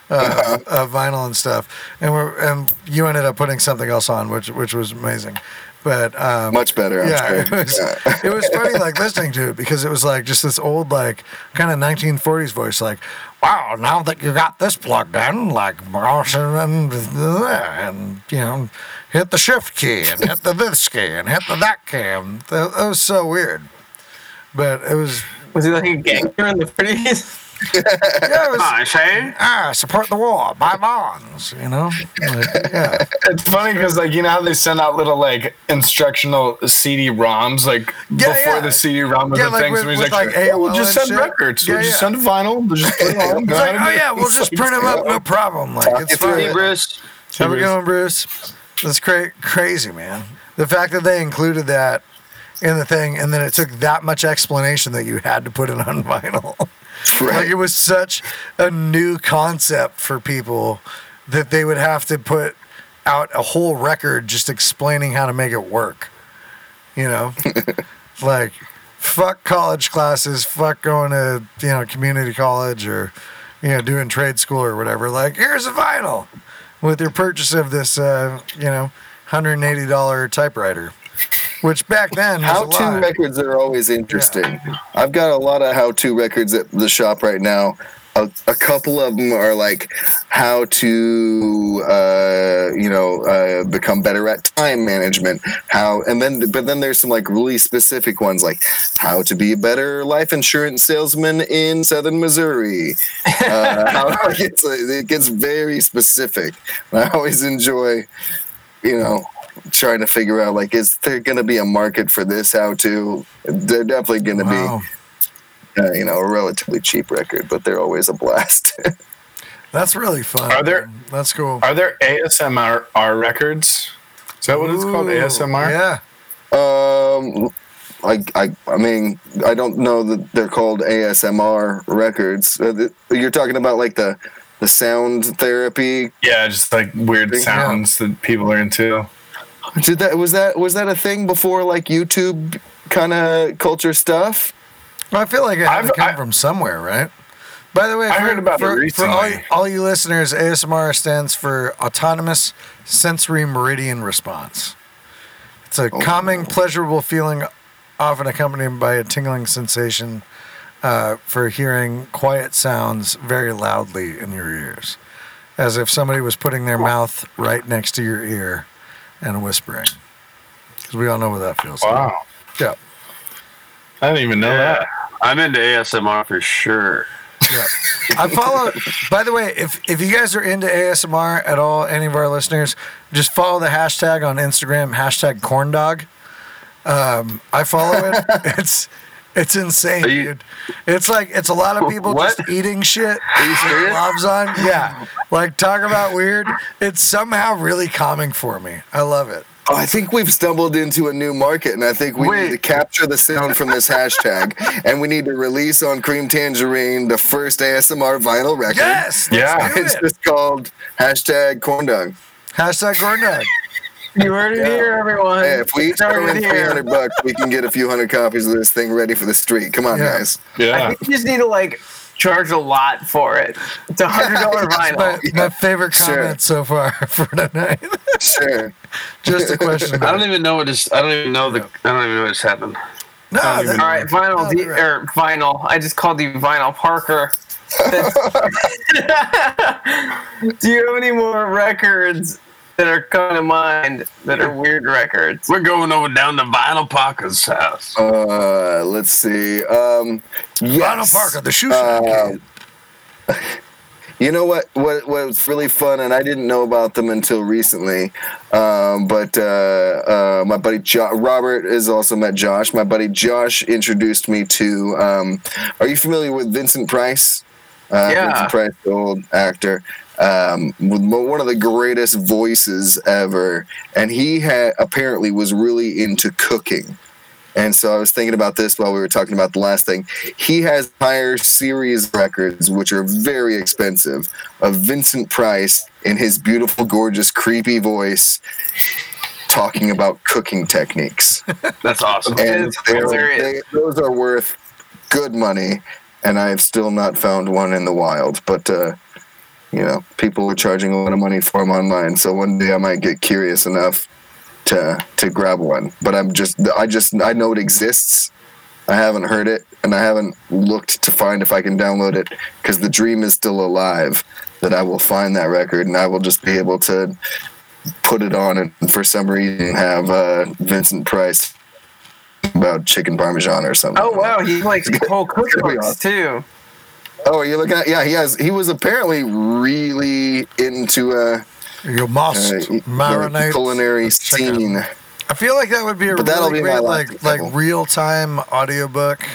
uh, of vinyl and stuff, and we're and you ended up putting something else on, which which was amazing. But um, Much better. I'm yeah, sure. (laughs) it was Yeah. it was funny like listening to it because it was like just this old like kind of 1940s voice like wow now that you got this plugged in like and, and you know hit the shift key and hit the this key and hit the that key and that, that was so weird but it was Was he like a gangster in the 30s? (laughs) yeah it was I say. ah support the war buy bonds you know like, yeah (laughs) It's funny because, like, you know how they send out little like instructional CD-ROMs like Yeah, before yeah. the CD-ROM was Yeah, a like thing. with- so he's like, like, "Oh, we'll just send shit." records. Yeah, we'll just send vinyl. We'll just put it on. like oh yeah we'll just print them up no problem like it's you through fine Hey, Bruce. How we going, Bruce? That's cra- crazy, man. The fact that they included that in the thing, and then it took that much explanation that you had to put it on (laughs) vinyl. Like it was such a new concept for people that they would have to put out a whole record just explaining how to make it work. You know, (laughs) like fuck college classes, fuck going to you know community college or you know doing trade school or whatever. Like here's a vinyl with your purchase of this uh, you know hundred and eighty dollar typewriter, which back then was How-to lot. records are always interesting. I've got a lot of how-to records at the shop right now. A, a couple of them are like how to, uh, you know, uh, become better at time management. How, and then, but then there's some like really specific ones like how to be a better life insurance salesman in Southern Missouri. Uh, (laughs) how it gets, it gets very specific. I always enjoy, you know, trying to figure out like is there going to be a market for this how to they're definitely going to Wow. be uh, you know a relatively cheap record but they're always a blast (laughs) That's really fun. Are there- man. That's cool. Are there ASMR R records? Is that what it's called? ASMR? Yeah. um I, I I mean I don't know that they're called ASMR records. Uh, You're talking about like the the sound therapy. Yeah, just like weird Yeah. sounds that people are into. Did that was that was that a thing before like YouTube kind of culture stuff? Well, I feel like it had to I've- come I- from somewhere, right? By the way, I for, heard about it for, for all, all you listeners, ASMR stands for Autonomous Sensory Meridian Response. It's a calming, pleasurable feeling often accompanied by a tingling sensation uh, for hearing quiet sounds very loudly in your ears, as if somebody was putting their mouth right next to your ear and whispering. Because we all know what that feels like. Wow. Yeah. I didn't even know Yeah. that. I'm into ASMR for sure. Yeah. I follow. By the way, if if you guys are into ASMR at all, any of our listeners, just follow the hashtag on Instagram hashtag corndog. Um, I follow it. (laughs) it's it's insane, you- dude. It's like it's a lot of people What? just eating shit. Are? Gloves on, yeah. Like talk about weird. It's somehow really calming for me. I love it. Oh, I think we've stumbled into a new market, and I think we Wait. need to capture the sound from this hashtag, and we need to release on Creme Tangerine the first ASMR vinyl record. Yes. Yeah. It's it. just called hashtag corn dog. Hashtag corndog. You heard it Yeah. here, everyone. Hey, if we each Heard throw in 300 bucks, we can get a few hundred copies of this thing ready for the street. Come on, Yeah. guys. Yeah, I think you just need to like charge a lot for it. It's a hundred dollar (laughs) My, vinyl. my favorite Sure. comment so far (laughs) for tonight. Sure. (laughs) Just a question. I don't even know what just. I don't even know the. I don't even know what just happened. No, don't that- All right, vinyl Oh, D, right. or vinyl. I just called you vinyl Parker. Do you have any more records that are coming to mind that are weird records? We're going over down to Vinyl Parker's house. Uh, let's see. Um, yes. Vinyl Parker, the shoe Uh, kid. (laughs) You know what? What what's really fun, and I didn't know about them until recently. Um, but uh, uh, my buddy jo- Robert has also met Josh. My buddy Josh introduced me to. Um, are you familiar with Vincent Price? Uh, Yeah. Vincent Price, old actor, um, with one of the greatest voices ever, and he had apparently was really into cooking. And so I was thinking about this while we were talking about the last thing. He has higher series records, which are very expensive, of Vincent Price in his beautiful, gorgeous, creepy voice talking about cooking techniques. (laughs) That's awesome. And they, those are worth good money. And I have still not found one in the wild. But, uh, you know, people are charging a lot of money for them online. So one day I might get curious enough to to grab one. But I'm just I just I know it exists. I haven't heard it, and I haven't looked to find if I can download it because the dream is still alive that I will find that record and I will just be able to put it on and for some reason have uh, Vincent Price about chicken parmesan or something. Oh wow, he likes (laughs) whole Could cookbooks too. Oh, are you looking at? Yeah, he has. He was apparently really into a You must uh, marinate. culinary chicken. scene. I feel like that would be a But that'll really be my great, like like real time audiobook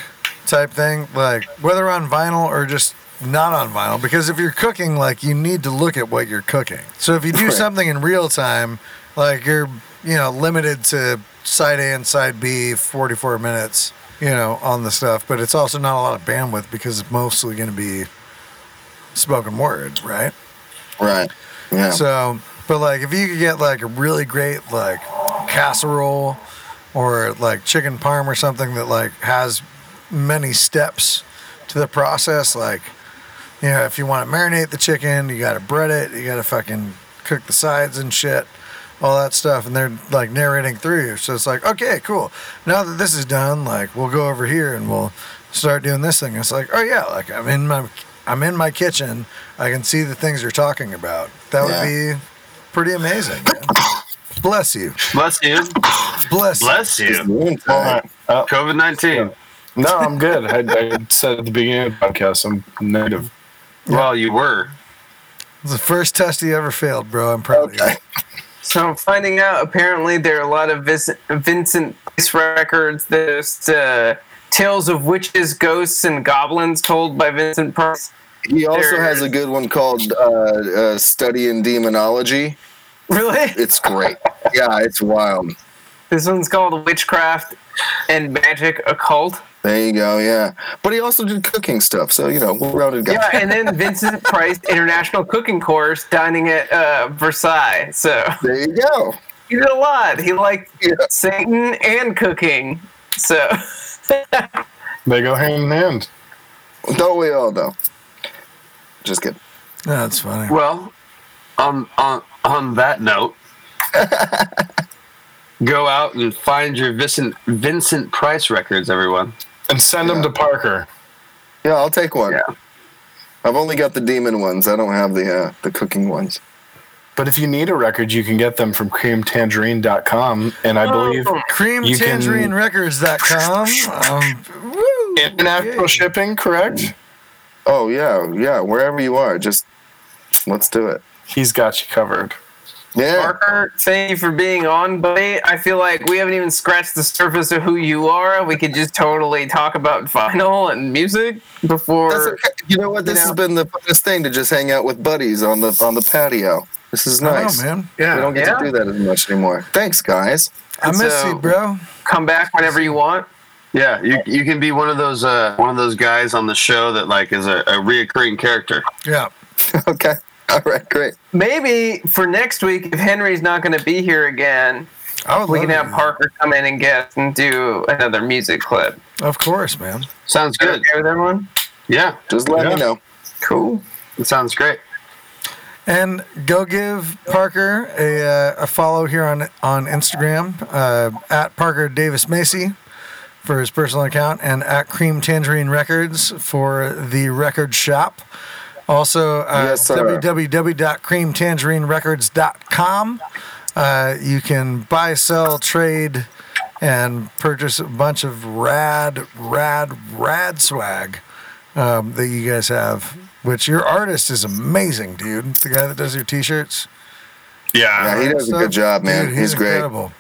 type thing. Like whether on vinyl or just not on vinyl. Because if you're cooking, like you need to look at what you're cooking. So if you do (laughs) Right. something in real time, like you're you know limited to side A and side B, 44 minutes. You know, on the stuff, but it's also not a lot of bandwidth because it's mostly going to be spoken word, right? Right. Yeah. So, but like if you could get like a really great like casserole or like chicken parm or something that like has many steps to the process, like you know, if you want to marinate the chicken, you got to bread it, you got to fucking cook the sides and shit, all that stuff, and they're like narrating through you. So it's like, okay, cool. Now that this is done, like we'll go over here and we'll start doing this thing. It's like, oh yeah, like I'm in my I'm in my kitchen. I can see the things you're talking about. That would be pretty amazing. man. Bless you. Bless you. Bless. you. Bless you. Noontime. Uh, COVID 19. no, I'm good. I, I said at the beginning of the podcast, I'm negative. Well, you were. It's the first test you ever failed, bro. I'm proud of you. So I'm finding out apparently there are a lot of Vis- Vincent Price records. There's uh, tales of witches, ghosts, and goblins told by Vincent Price. He also There- has a good one called uh, uh, "Study in Demonology." Really? It's great. yeah, it's wild. This one's called Witchcraft and Magic Occult. There you go. Yeah, but he also did cooking stuff, so you know, well-rounded guy. Yeah, and then (laughs) Vincent Price International Cooking Course dining at uh, Versailles. So There you go. he did a lot. He liked Yeah. Satan and cooking. So (laughs) They go hand in hand. Don't we all though? Just kidding. That's funny. Well, on on on that note, (laughs) Go out and find your Vincent Vincent Price records, everyone. And send them to Parker. Yeah, I'll take one. Yeah. I've only got the demon ones. I don't have the uh, the cooking ones. But if you need a record, you can get them from cremetangerine.com. And I believe Oh. You can- CremeTangerineRecords.com. Um, woo! international Yay. shipping, correct? Oh yeah, yeah. Wherever you are, just let's do it. He's got you covered. Yeah. Parker, thank you for being on, buddy. I feel like we haven't even scratched the surface of who you are. We could just totally talk about (laughs) vinyl and music before. That's okay. You know what? This you has been the funnest thing to just hang out with buddies on the on the patio. This is I know, nice. man. Yeah, we don't get Yeah. to do that as much anymore. Thanks, guys. I miss So- you, bro. Come back whenever you want. Yeah, you you can be one of those uh, one of those guys on the show that like is a, a reoccurring character. Yeah. (laughs) okay. (laughs) All right. Great. Maybe for next week, if Henry's not going to be here again, I we can have to. Parker come in and guest and do another music clip. Of course, man. Sounds good. okay with everyone? Yeah, Just let Yeah. me know. Cool. it sounds great. And go give Parker a, uh, a follow here on on Instagram uh, at Parker Davis Macy for his personal account and at Creme Tangerine Records for the record shop. Also, uh, Yes, www.cremetangerinerecords.com. Uh, you can buy, sell, trade, and purchase a bunch of rad, rad, rad swag um, that you guys have. Which your artist is amazing, dude. The guy that does your t-shirts. Yeah, he does a good job, man. Dude, he's, great. incredible.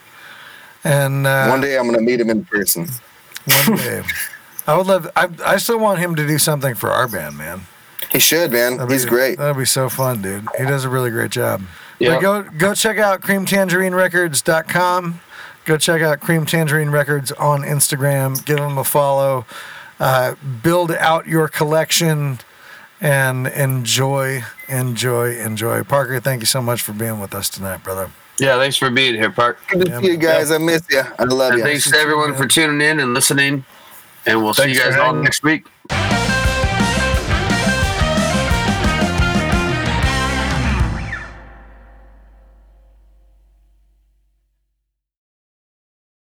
And uh, One day I'm gonna meet him in person. one day, I would love. I, I still want him to do something for our band, man. He should, man. That'd He's be- great. That'd be so fun, dude. He does a really great job. Yeah. Go go check out cremetangerinerecords.com. Go check out Creme Tangerine Records on Instagram. Give them a follow. Uh, build out your collection and enjoy, enjoy, enjoy. Parker, thank you so much for being with us tonight, brother. Yeah, thanks for being here, Park. Good to see you guys. I miss you. I love And you. thanks to everyone for tuning in and listening. And we'll see you guys for all next week.